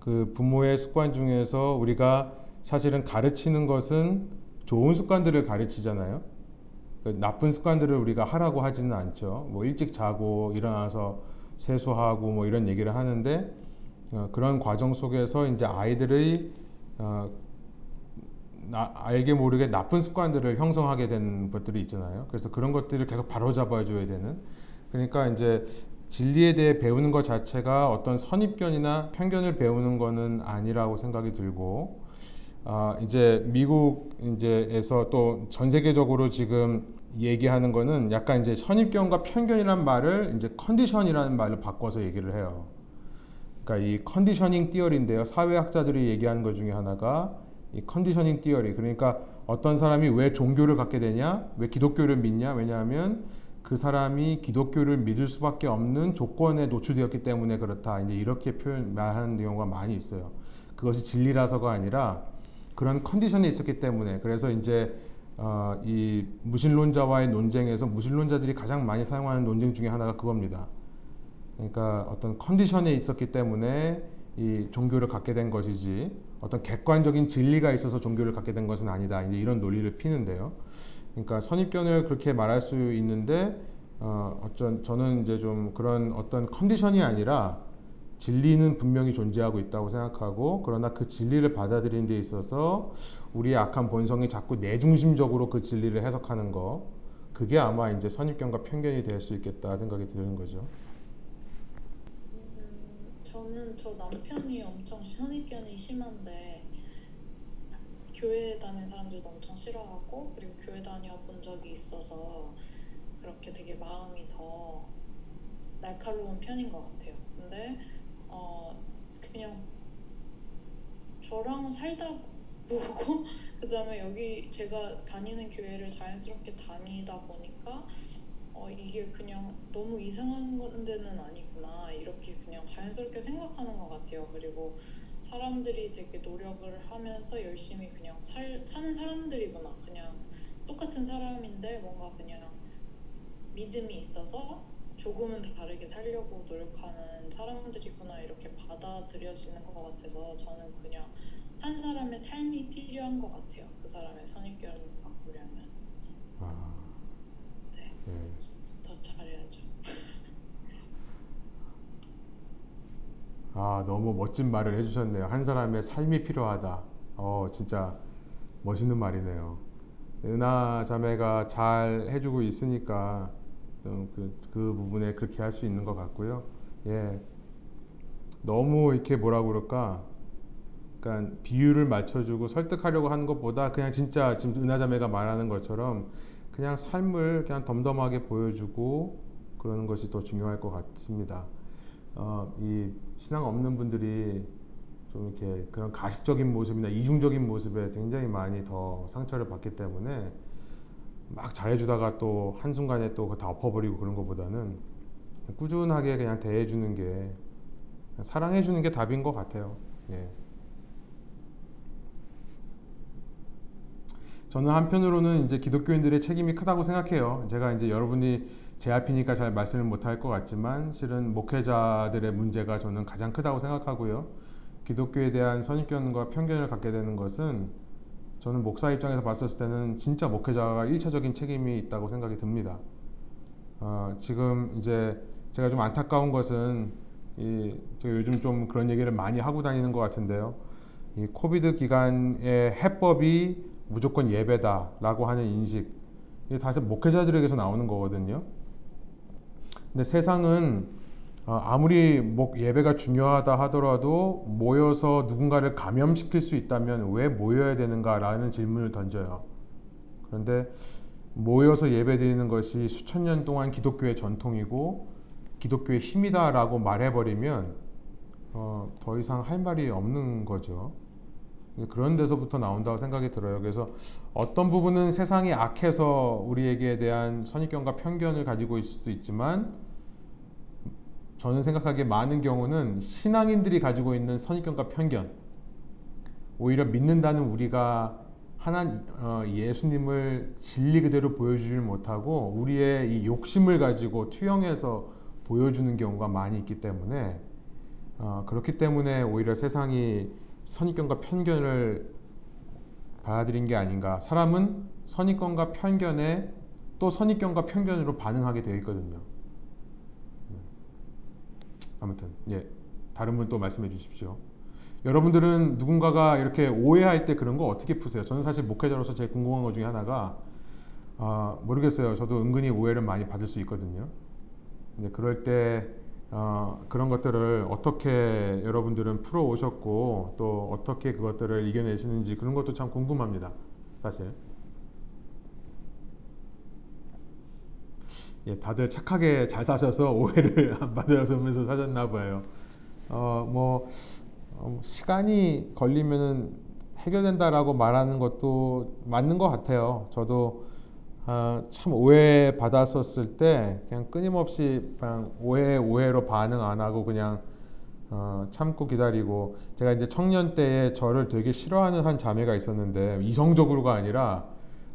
그 부모의 습관 중에서 우리가 사실은 가르치는 것은 좋은 습관들을 가르치잖아요. 그 나쁜 습관들을 우리가 하라고 하지는 않죠. 뭐 일찍 자고 일어나서 세수하고 뭐 이런 얘기를 하는데 어, 그런 과정 속에서 이제 아이들의 어, 나, 알게 모르게 나쁜 습관들을 형성하게 되는 것들이 있잖아요. 그래서 그런 것들을 계속 바로잡아줘야 되는. 그러니까 이제 진리에 대해 배우는 것 자체가 어떤 선입견이나 편견을 배우는 것은 아니라고 생각이 들고, 아, 이제 미국 이제에서 또 전 세계적으로 지금 얘기하는 거는 약간 이제 선입견과 편견이란 말을 이제 컨디션이라는 말로 바꿔서 얘기를 해요. 그러니까 이 컨디셔닝 띠어리인데요. 사회학자들이 얘기하는 것 중에 하나가 이 컨디셔닝 띠어리. 그러니까 어떤 사람이 왜 종교를 갖게 되냐? 왜 기독교를 믿냐? 왜냐하면 그 사람이 기독교를 믿을 수밖에 없는 조건에 노출되었기 때문에 그렇다. 이제 이렇게 표현 말하는 경우가 많이 있어요. 그것이 진리라서가 아니라 그런 컨디션이 있었기 때문에 그래서 이제 어, 이 무신론자와의 논쟁에서 무신론자들이 가장 많이 사용하는 논쟁 중에 하나가 그겁니다. 그러니까 어떤 컨디션에 있었기 때문에 이 종교를 갖게 된 것이지 어떤 객관적인 진리가 있어서 종교를 갖게 된 것은 아니다. 이제 이런 논리를 피는데요. 그러니까 선입견을 그렇게 말할 수 있는데 어, 어쩐 저는 이제 좀 그런 어떤 컨디션이 아니라 진리는 분명히 존재하고 있다고 생각하고 그러나 그 진리를 받아들이는 데 있어서 우리의 악한 본성이 자꾸 내 중심적으로 그 진리를 해석하는 거 그게 아마 이제 선입견과 편견이 될 수 있겠다 생각이 드는 거죠. 음, 저는 저 남편이 엄청 선입견이 심한데 교회 다니는 사람들도 엄청 싫어하고 그리고 교회 다녀 본 적이 있어서 그렇게 되게 마음이 더 날카로운 편인 것 같아요. 근데 어 그냥 저랑 살다 보고 그 다음에 여기 제가 다니는 교회를 자연스럽게 다니다 보니까 어 이게 그냥 너무 이상한 데는 아니구나 이렇게 그냥 자연스럽게 생각하는 것 같아요. 그리고 사람들이 되게 노력을 하면서 열심히 그냥 살, 사는 사람들이구나. 그냥 똑같은 사람인데 뭔가 그냥 믿음이 있어서 조금은 다르게 살려고 노력하는 사람들이구나 이렇게 받아들여지는 것 같아서 저는 그냥 한 사람의 삶이 필요한 것 같아요. 그 사람의 선입견을 바꾸려면. 아, 네. 네. 더 잘해야죠. 아, 너무 멋진 말을 해주셨네요. 한 사람의 삶이 필요하다. 어, 진짜 멋있는 말이네요. 은하 자매가 잘 해주고 있으니까 그, 그 부분에 그렇게 할 수 있는 것 같고요. 예. 너무 이렇게 뭐라 그럴까. 그러니까 비율을 맞춰주고 설득하려고 하는 것보다 그냥 진짜 지금 은하자매가 말하는 것처럼 그냥 삶을 그냥 덤덤하게 보여주고 그러는 것이 더 중요할 것 같습니다. 어, 이 신앙 없는 분들이 좀 이렇게 그런 가식적인 모습이나 이중적인 모습에 굉장히 많이 더 상처를 받기 때문에 막 잘해주다가 또 한순간에 또 다 엎어버리고 그런 것보다는 꾸준하게 그냥 대해주는 게 사랑해주는 게 답인 것 같아요. 예. 저는 한편으로는 이제 기독교인들의 책임이 크다고 생각해요. 제가 이제 여러분이 제 앞이니까 잘 말씀을 못할 것 같지만 실은 목회자들의 문제가 저는 가장 크다고 생각하고요. 기독교에 대한 선입견과 편견을 갖게 되는 것은 저는 목사 입장에서 봤을 때는 진짜 목회자가 1차적인 책임이 있다고 생각이 듭니다. 어, 지금 이제 제가 좀 안타까운 것은 이, 제가 요즘 좀 그런 얘기를 많이 하고 다니는 것 같은데요. 이 코비드 기간의 해법이 무조건 예배다라고 하는 인식, 이게 다시 목회자들에게서 나오는 거거든요. 근데 세상은 어, 아무리 목 예배가 중요하다 하더라도 모여서 누군가를 감염시킬 수 있다면 왜 모여야 되는가라는 질문을 던져요. 그런데 모여서 예배드리는 것이 수천 년 동안 기독교의 전통이고 기독교의 힘이다라고 말해버리면 어, 더 이상 할 말이 없는 거죠. 그런 데서부터 나온다고 생각이 들어요. 그래서 어떤 부분은 세상이 악해서 우리에게 대한 선입견과 편견을 가지고 있을 수도 있지만 저는 생각하기에 많은 경우는 신앙인들이 가지고 있는 선입견과 편견 오히려 믿는다는 우리가 하나 어, 예수님을 진리 그대로 보여주질 못하고 우리의 이 욕심을 가지고 투영해서 보여주는 경우가 많이 있기 때문에 어, 그렇기 때문에 오히려 세상이 선입견과 편견을 받아들인 게 아닌가. 사람은 선입견과 편견에 또 선입견과 편견으로 반응하게 되어 있거든요. 네. 아무튼 예 다른 분 또 말씀해 주십시오. 여러분들은 누군가가 이렇게 오해할 때 그런 거 어떻게 푸세요? 저는 사실 목회자로서 제일 궁금한 것 중에 하나가 아, 모르겠어요. 저도 은근히 오해를 많이 받을 수 있거든요. 근데 그럴 때 어, 그런 것들을 어떻게 여러분들은 풀어 오셨고 또 어떻게 그것들을 이겨내시는지 그런 것도 참 궁금합니다. 사실. 예, 다들 착하게 잘 사셔서 오해를 안 받으면서 사셨나 봐요. 어, 뭐 어, 시간이 걸리면은 해결된다라고 말하는 것도 맞는 것 같아요. 저도 어, 참 오해 받았었을 때 그냥 끊임없이 그냥 오해 오해로 반응 안 하고 그냥 어, 참고 기다리고 제가 이제 청년 때에 저를 되게 싫어하는 한 자매가 있었는데 이성적으로가 아니라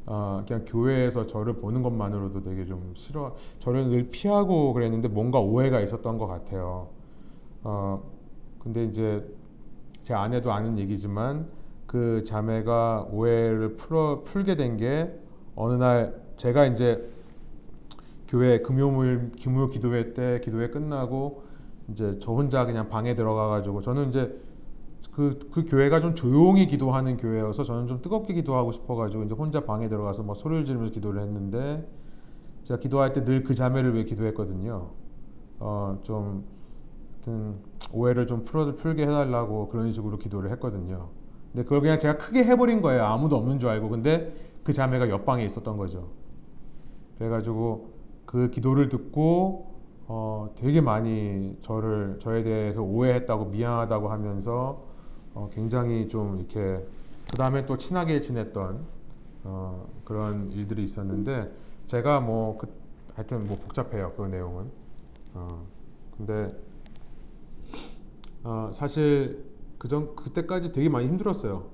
어, 그냥 교회에서 저를 보는 것만으로도 되게 좀 싫어 저를 늘 피하고 그랬는데 뭔가 오해가 있었던 것 같아요. 어, 근데 이제 제 아내도 아는 얘기지만 그 자매가 오해를 풀어 풀게 된 게 어느 날 제가 이제 교회 금요일 금요 기도회 때 기도회 끝나고 이제 저 혼자 그냥 방에 들어가 가지고 저는 이제 그, 그 교회가 좀 조용히 기도하는 교회여서 저는 좀 뜨겁게 기도하고 싶어가지고 이제 혼자 방에 들어가서 막 소리를 지르면서 기도를 했는데 제가 기도할 때 늘 그 자매를 위해 기도했거든요. 어, 좀 하여튼 오해를 좀 풀어 풀게 해달라고 그런 식으로 기도를 했거든요. 근데 그걸 그냥 제가 크게 해버린 거예요. 아무도 없는 줄 알고. 근데 그 자매가 옆방에 있었던 거죠. 그래가지고 그 기도를 듣고 어, 되게 많이 저를 저에 대해서 오해했다고 미안하다고 하면서 어, 굉장히 좀 이렇게 그 다음에 또 친하게 지냈던 어, 그런 일들이 있었는데 제가 뭐 그, 하여튼 뭐 복잡해요 그 내용은. 어, 근데 어, 사실 그전 그때까지 되게 많이 힘들었어요.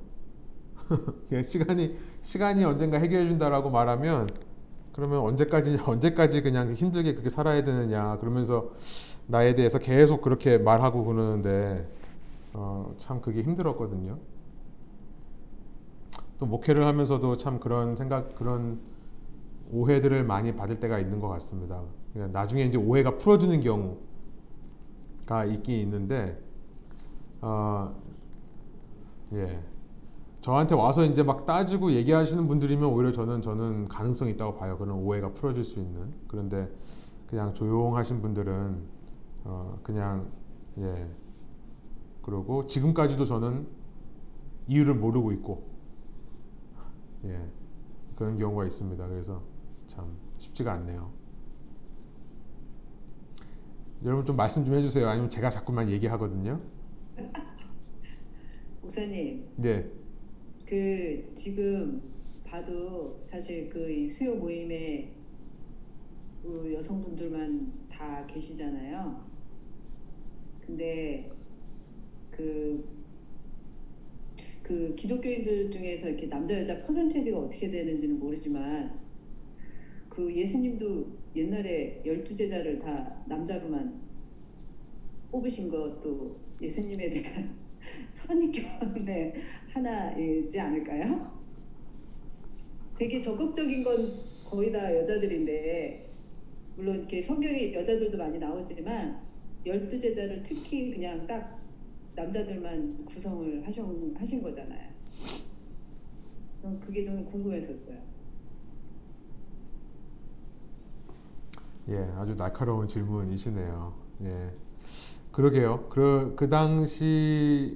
시간이 시간이 언젠가 해결해 준다라고 말하면 그러면 언제까지 언제까지 그냥 힘들게 그렇게 살아야 되느냐 그러면서 나에 대해서 계속 그렇게 말하고 그러는데 어, 참 그게 힘들었거든요. 또 목회를 하면서도 참 그런 생각 그런 오해들을 많이 받을 때가 있는 것 같습니다. 그러니까 나중에 이제 오해가 풀어지는 경우가 있긴 있는데 어, 예. 저한테 와서 이제 막 따지고 얘기하시는 분들이면 오히려 저는 저는 가능성이 있다고 봐요. 그런 오해가 풀어질 수 있는. 그런데 그냥 조용하신 분들은 어 그냥 예 그러고 지금까지도 저는 이유를 모르고 있고 예 그런 경우가 있습니다. 그래서 참 쉽지가 않네요. 여러분 좀 말씀 좀 해주세요. 아니면 제가 자꾸만 얘기하거든요. 목사님. 네. 그 지금 봐도 사실 그 수요 모임에 그 여성분들만 다 계시잖아요. 근데 그, 그 기독교인들 중에서 이렇게 남자 여자 퍼센테이지가 어떻게 되는지는 모르지만 그 예수님도 옛날에 열두 제자를 다 남자로만 뽑으신 것도 예수님에 대한 선입견의 하나이지 않을까요? 되게 적극적인 건 거의 다 여자들인데 물론 이렇게 성경에 여자들도 많이 나오지만 열두 제자를 특히 그냥 딱 남자들만 구성을 하신, 하신 거잖아요. 그게 좀 궁금했었어요. 예, 아주 날카로운 질문이시네요. 예. 그러게요. 그, 그 당시에서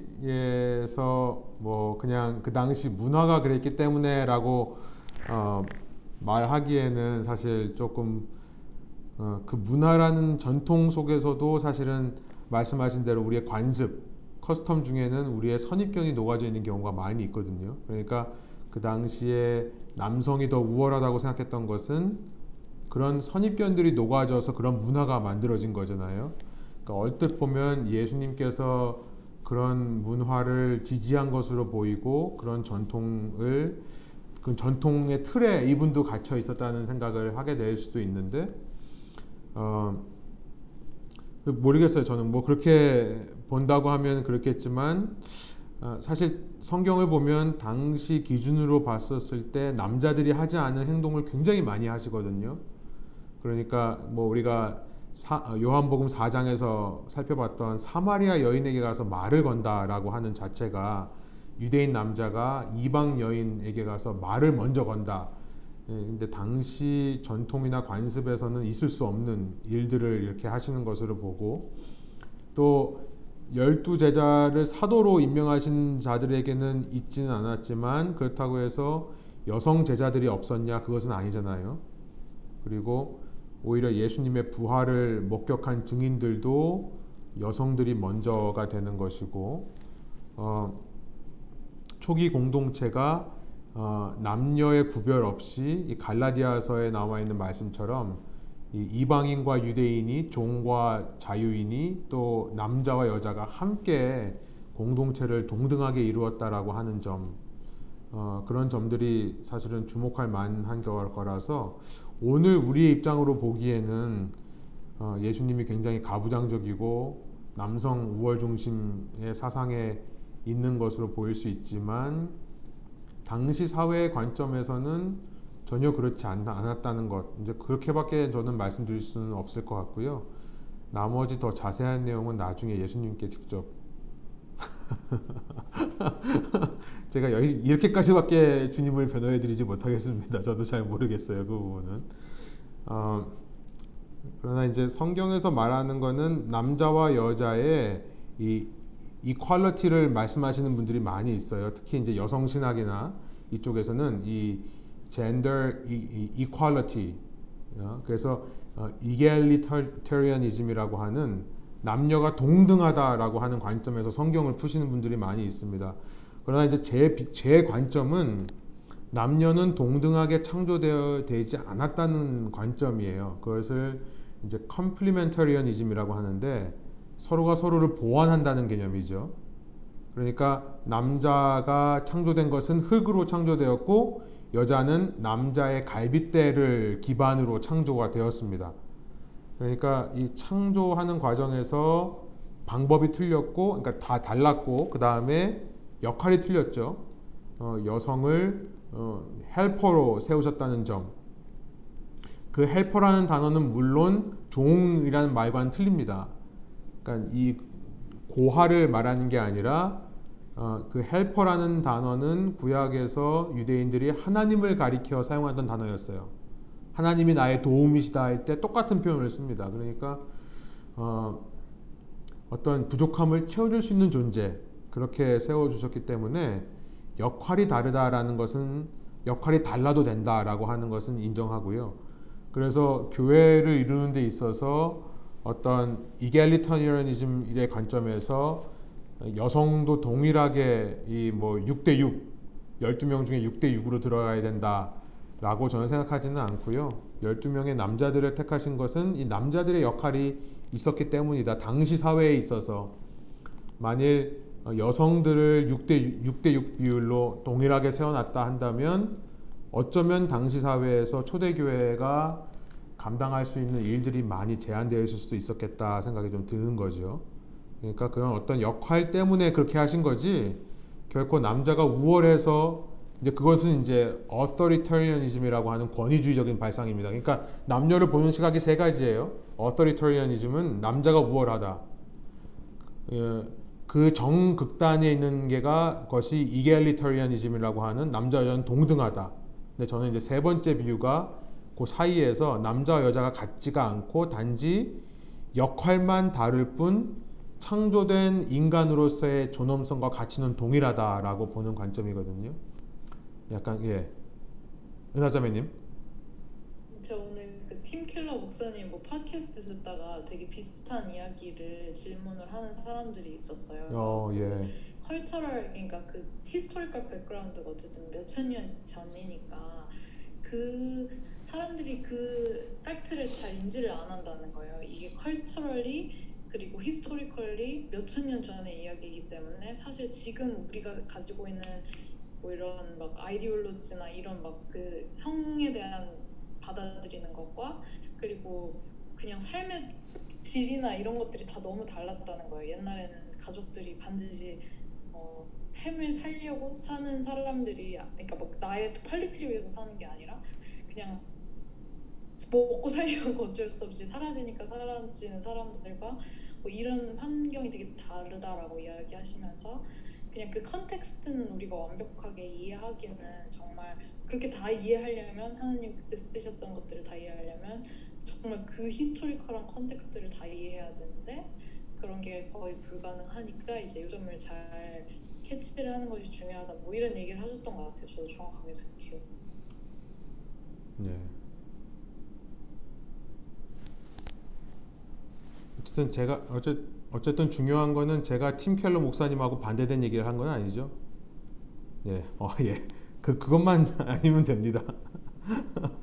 뭐 그냥 그 당시 문화가 그랬기 때문에라고 어, 말하기에는 사실 조금 어, 그 문화라는 전통 속에서도 사실은 말씀하신 대로 우리의 관습, custom 중에는 우리의 선입견이 녹아져 있는 경우가 많이 있거든요. 그러니까 그 당시에 남성이 더 우월하다고 생각했던 것은 그런 선입견들이 녹아져서 그런 문화가 만들어진 거잖아요. 그러니까 얼뜻 보면 예수님께서 그런 문화를 지지한 것으로 보이고 그런 전통을 그 전통의 틀에 이분도 갇혀 있었다는 생각을 하게 될 수도 있는데 어, 모르겠어요. 저는 뭐 그렇게 본다고 하면 그렇겠지만 어, 사실 성경을 보면 당시 기준으로 봤었을 때 남자들이 하지 않은 행동을 굉장히 많이 하시거든요. 그러니까 뭐 우리가 사, 어, 요한복음 4장에서 살펴봤던 사마리아 여인에게 가서 말을 건다라고 하는 자체가 유대인 남자가 이방 여인에게 가서 말을 먼저 건다. 예, 근데 당시 전통이나 관습에서는 있을 수 없는 일들을 이렇게 하시는 것으로 보고 또 열두 제자를 사도로 임명하신 자들에게는 있지는 않았지만 그렇다고 해서 여성 제자들이 없었냐 그것은 아니잖아요. 그리고 오히려 예수님의 부활을 목격한 증인들도 여성들이 먼저가 되는 것이고 어, 초기 공동체가 어, 남녀의 구별 없이 이 갈라디아서에 나와 있는 말씀처럼 이 이방인과 유대인이 종과 자유인이 또 남자와 여자가 함께 공동체를 동등하게 이루었다라고 하는 점 어, 그런 점들이 사실은 주목할 만한 거라서 오늘 우리의 입장으로 보기에는 어, 예수님이 굉장히 가부장적이고 남성 우월 중심의 사상에 있는 것으로 보일 수 있지만 당시 사회의 관점에서는 전혀 그렇지 않았다는 것. 이제 그렇게밖에 저는 말씀드릴 수는 없을 것 같고요. 나머지 더 자세한 내용은 나중에 예수님께 직접 제가 여기 이렇게까지밖에 주님을 변호해드리지 못하겠습니다. 저도 잘 모르겠어요 그 부분은. 어, 그러나 이제 성경에서 말하는 거는 남자와 여자의 이 이퀄러티를 말씀하시는 분들이 많이 있어요. 특히 이제 여성 신학이나 이쪽에서는 이 gender equality 어, 그래서 어, egalitarianism이라고 하는 남녀가 동등하다라고 하는 관점에서 성경을 푸시는 분들이 많이 있습니다. 그러나 이제 제, 제 관점은 남녀는 동등하게 창조되어 되지 않았다는 관점이에요. 그것을 이제 complementarianism이라고 하는데 서로가 서로를 보완한다는 개념이죠. 그러니까 남자가 창조된 것은 흙으로 창조되었고 여자는 남자의 갈빗대를 기반으로 창조가 되었습니다. 그러니까 이 창조하는 과정에서 방법이 틀렸고, 그러니까 다 달랐고, 그 다음에 역할이 틀렸죠. 어, 여성을 어, 헬퍼로 세우셨다는 점. 그 헬퍼라는 단어는 물론 종이라는 말과는 틀립니다. 그러니까 이 고하를 말하는 게 아니라 어, 그 헬퍼라는 단어는 구약에서 유대인들이 하나님을 가리켜 사용하던 단어였어요. 하나님이 나의 도움이시다 할 때 똑같은 표현을 씁니다. 그러니까 어, 어떤 부족함을 채워줄 수 있는 존재 그렇게 세워주셨기 때문에 역할이 다르다라는 것은 역할이 달라도 된다라고 하는 것은 인정하고요. 그래서 교회를 이루는 데 있어서 어떤 이겔리터니언이즘의 관점에서 여성도 동일하게 이 뭐 6대 6, 12명 중에 6대 6으로 들어가야 된다라고 저는 생각하지는 않고요. 12명의 남자들을 택하신 것은 이 남자들의 역할이 있었기 때문이다. 당시 사회에 있어서 만일 여성들을 6대 6대 6 비율로 동일하게 세워놨다 한다면 어쩌면 당시 사회에서 초대교회가 감당할 수 있는 일들이 많이 제한되어 있을 수도 있었겠다 생각이 좀 드는 거죠. 그러니까 그런 어떤 역할 때문에 그렇게 하신 거지 결코 남자가 우월해서 이제 그것은 이제 authoritarianism이라고 하는 권위주의적인 발상입니다. 그러니까 남녀를 보는 시각이 세 가지예요. authoritarianism은 남자가 우월하다. 예, 그 정극단에 있는 게가 것이 egalitarianism이라고 하는 남자 여자는 동등하다. 근데 저는 이제 세 번째 비유가 그 사이에서 남자와 여자가 같지가 않고 단지 역할만 다를 뿐 창조된 인간으로서의 존엄성과 가치는 동일하다라고 보는 관점이거든요. 약간 예. 은하자매님. 저 오늘 그 팀켈러 목사님 뭐 팟캐스트 듣다가 되게 비슷한 이야기를 질문을 하는 사람들이 있었어요. 어, 예. cultural 그러니까 그 historical background가 어쨌든 몇천 년 전이니까 그 사람들이 그 fact를 잘 인지를 안 한다는 거예요. 이게 culturally 그리고 historically 몇천 년 전의 이야기이기 때문에 사실 지금 우리가 가지고 있는 뭐 이런 막 ideology나 이런 막 그 성에 대한 받아들이는 것과 그리고 그냥 삶의 질이나 이런 것들이 다 너무 달랐다는 거예요. 옛날에는 가족들이 반드시 어 어, 삶을 살려고 사는 사람들이 그러니까 막 나의 quality를 위해서 사는 게 아니라 그냥 먹고 살려고 어쩔 수 없이 살아지니까 살아지는 사람들과 뭐 이런 환경이 되게 다르다라고 이야기하시면서 그냥 그 context는 우리가 완벽하게 이해하기는 정말 그렇게 다 이해하려면 하나님 그때 쓰셨던 것들을 다 이해하려면 정말 그 historical한 context를 다 이해해야 되는데 그런 게 거의 불가능하니까 이제 요점을 잘 캐치를 하는 것이 중요하다 뭐 이런 얘기를 하셨던 것 같아요. 저도 정확하게 잘 기억. 네. 어쨌든 제가 어째, 어쨌든 중요한 거는 제가 팀 켈러 목사님하고 반대된 얘기를 한 건 아니죠. 예, 어, 예. 그 그것만 아니면 됩니다.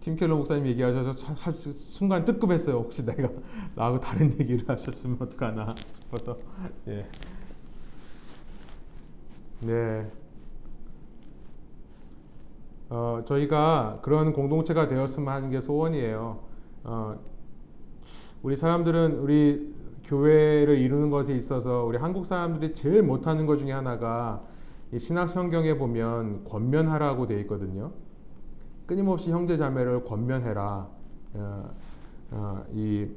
팀 켈러 목사님 얘기하셔서 순간 뜨끔했어요. 혹시 내가 나하고 다른 얘기를 하셨으면 어떡하나 싶어서. 예. 네. 어, 저희가 그런 공동체가 되었으면 하는 게 소원이에요. 어, 우리 사람들은 우리 교회를 이루는 것에 있어서 우리 한국 사람들이 제일 못하는 것 중에 하나가 신학 성경에 보면 권면하라고 되어 있거든요. 끊임없이 형제 자매를 권면해라. 어, 어, 이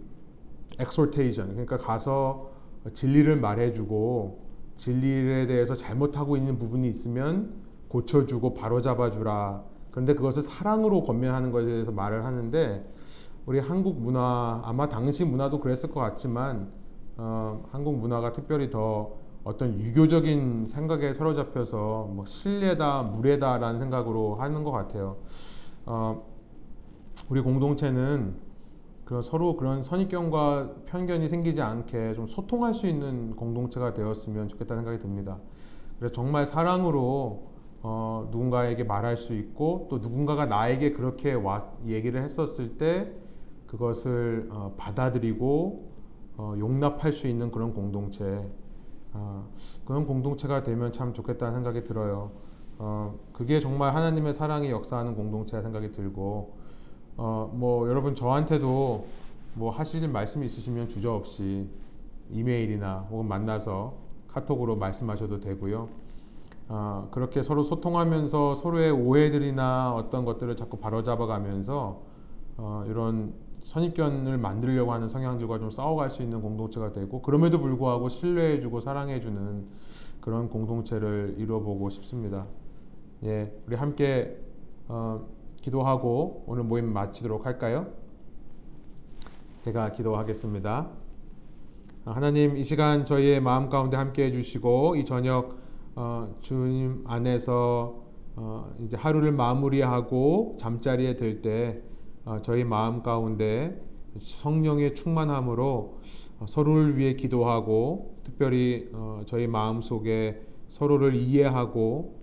exhortation 그러니까 가서 진리를 말해주고 진리에 대해서 잘못하고 있는 부분이 있으면 고쳐주고 바로잡아주라. 그런데 그것을 사랑으로 권면하는 것에 대해서 말을 하는데 우리 한국 문화 아마 당시 문화도 그랬을 것 같지만 어, 한국 문화가 특별히 더 어떤 유교적인 생각에 사로잡혀서 뭐 신뢰다 무례다라는 생각으로 하는 것 같아요. 어, 우리 공동체는 그런 서로 그런 선입견과 편견이 생기지 않게 좀 소통할 수 있는 공동체가 되었으면 좋겠다는 생각이 듭니다. 그래서 정말 사랑으로 어, 누군가에게 말할 수 있고 또 누군가가 나에게 그렇게 와, 얘기를 했었을 때 그것을 어, 받아들이고 어, 용납할 수 있는 그런 공동체 어, 그런 공동체가 되면 참 좋겠다는 생각이 들어요. 어, 그게 정말 하나님의 사랑이 역사하는 공동체라 생각이 들고 어, 뭐 여러분 저한테도 뭐 하실 말씀 있으시면 주저없이 이메일이나 혹은 만나서 카톡으로 말씀하셔도 되고요. 어, 그렇게 서로 소통하면서 서로의 오해들이나 어떤 것들을 자꾸 바로잡아가면서 어, 이런 선입견을 만들려고 하는 성향들과 좀 싸워갈 수 있는 공동체가 되고 그럼에도 불구하고 신뢰해주고 사랑해주는 그런 공동체를 이루어보고 싶습니다. 예, 우리 함께 어, 기도하고 오늘 모임 마치도록 할까요? 제가 기도하겠습니다. 하나님 이 시간 저희의 마음 가운데 함께 해주시고 이 저녁 어, 주님 안에서 어, 이제 하루를 마무리하고 잠자리에 들때 어, 저희 마음 가운데 성령의 충만함으로 어, 서로를 위해 기도하고 특별히 어, 저희 마음 속에 서로를 이해하고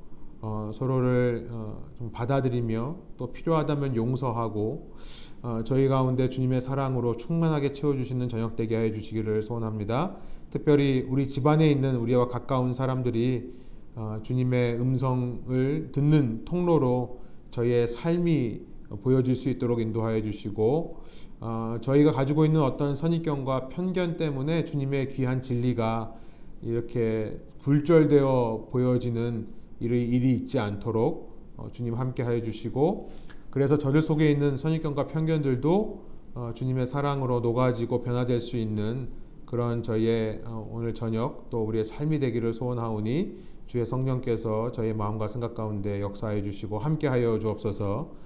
서로를 좀 받아들이며 또 필요하다면 용서하고 저희 가운데 주님의 사랑으로 충만하게 채워주시는 저녁 되게 해 주시기를 소원합니다. 특별히 우리 집안에 있는 우리와 가까운 사람들이 주님의 음성을 듣는 통로로 저희의 삶이 보여질 수 있도록 인도하여 주시고 어, 저희가 가지고 있는 어떤 선입견과 편견 때문에 주님의 귀한 진리가 이렇게 굴절되어 보여지는 일이, 일이 있지 않도록 어, 주님 함께 하여 주시고 그래서 저들 속에 있는 선입견과 편견들도 어, 주님의 사랑으로 녹아지고 변화될 수 있는 그런 저희의 어, 오늘 저녁 또 우리의 삶이 되기를 소원하오니 주의 성령께서 저희 마음과 생각 가운데 역사해 주시고 함께 하여 주옵소서.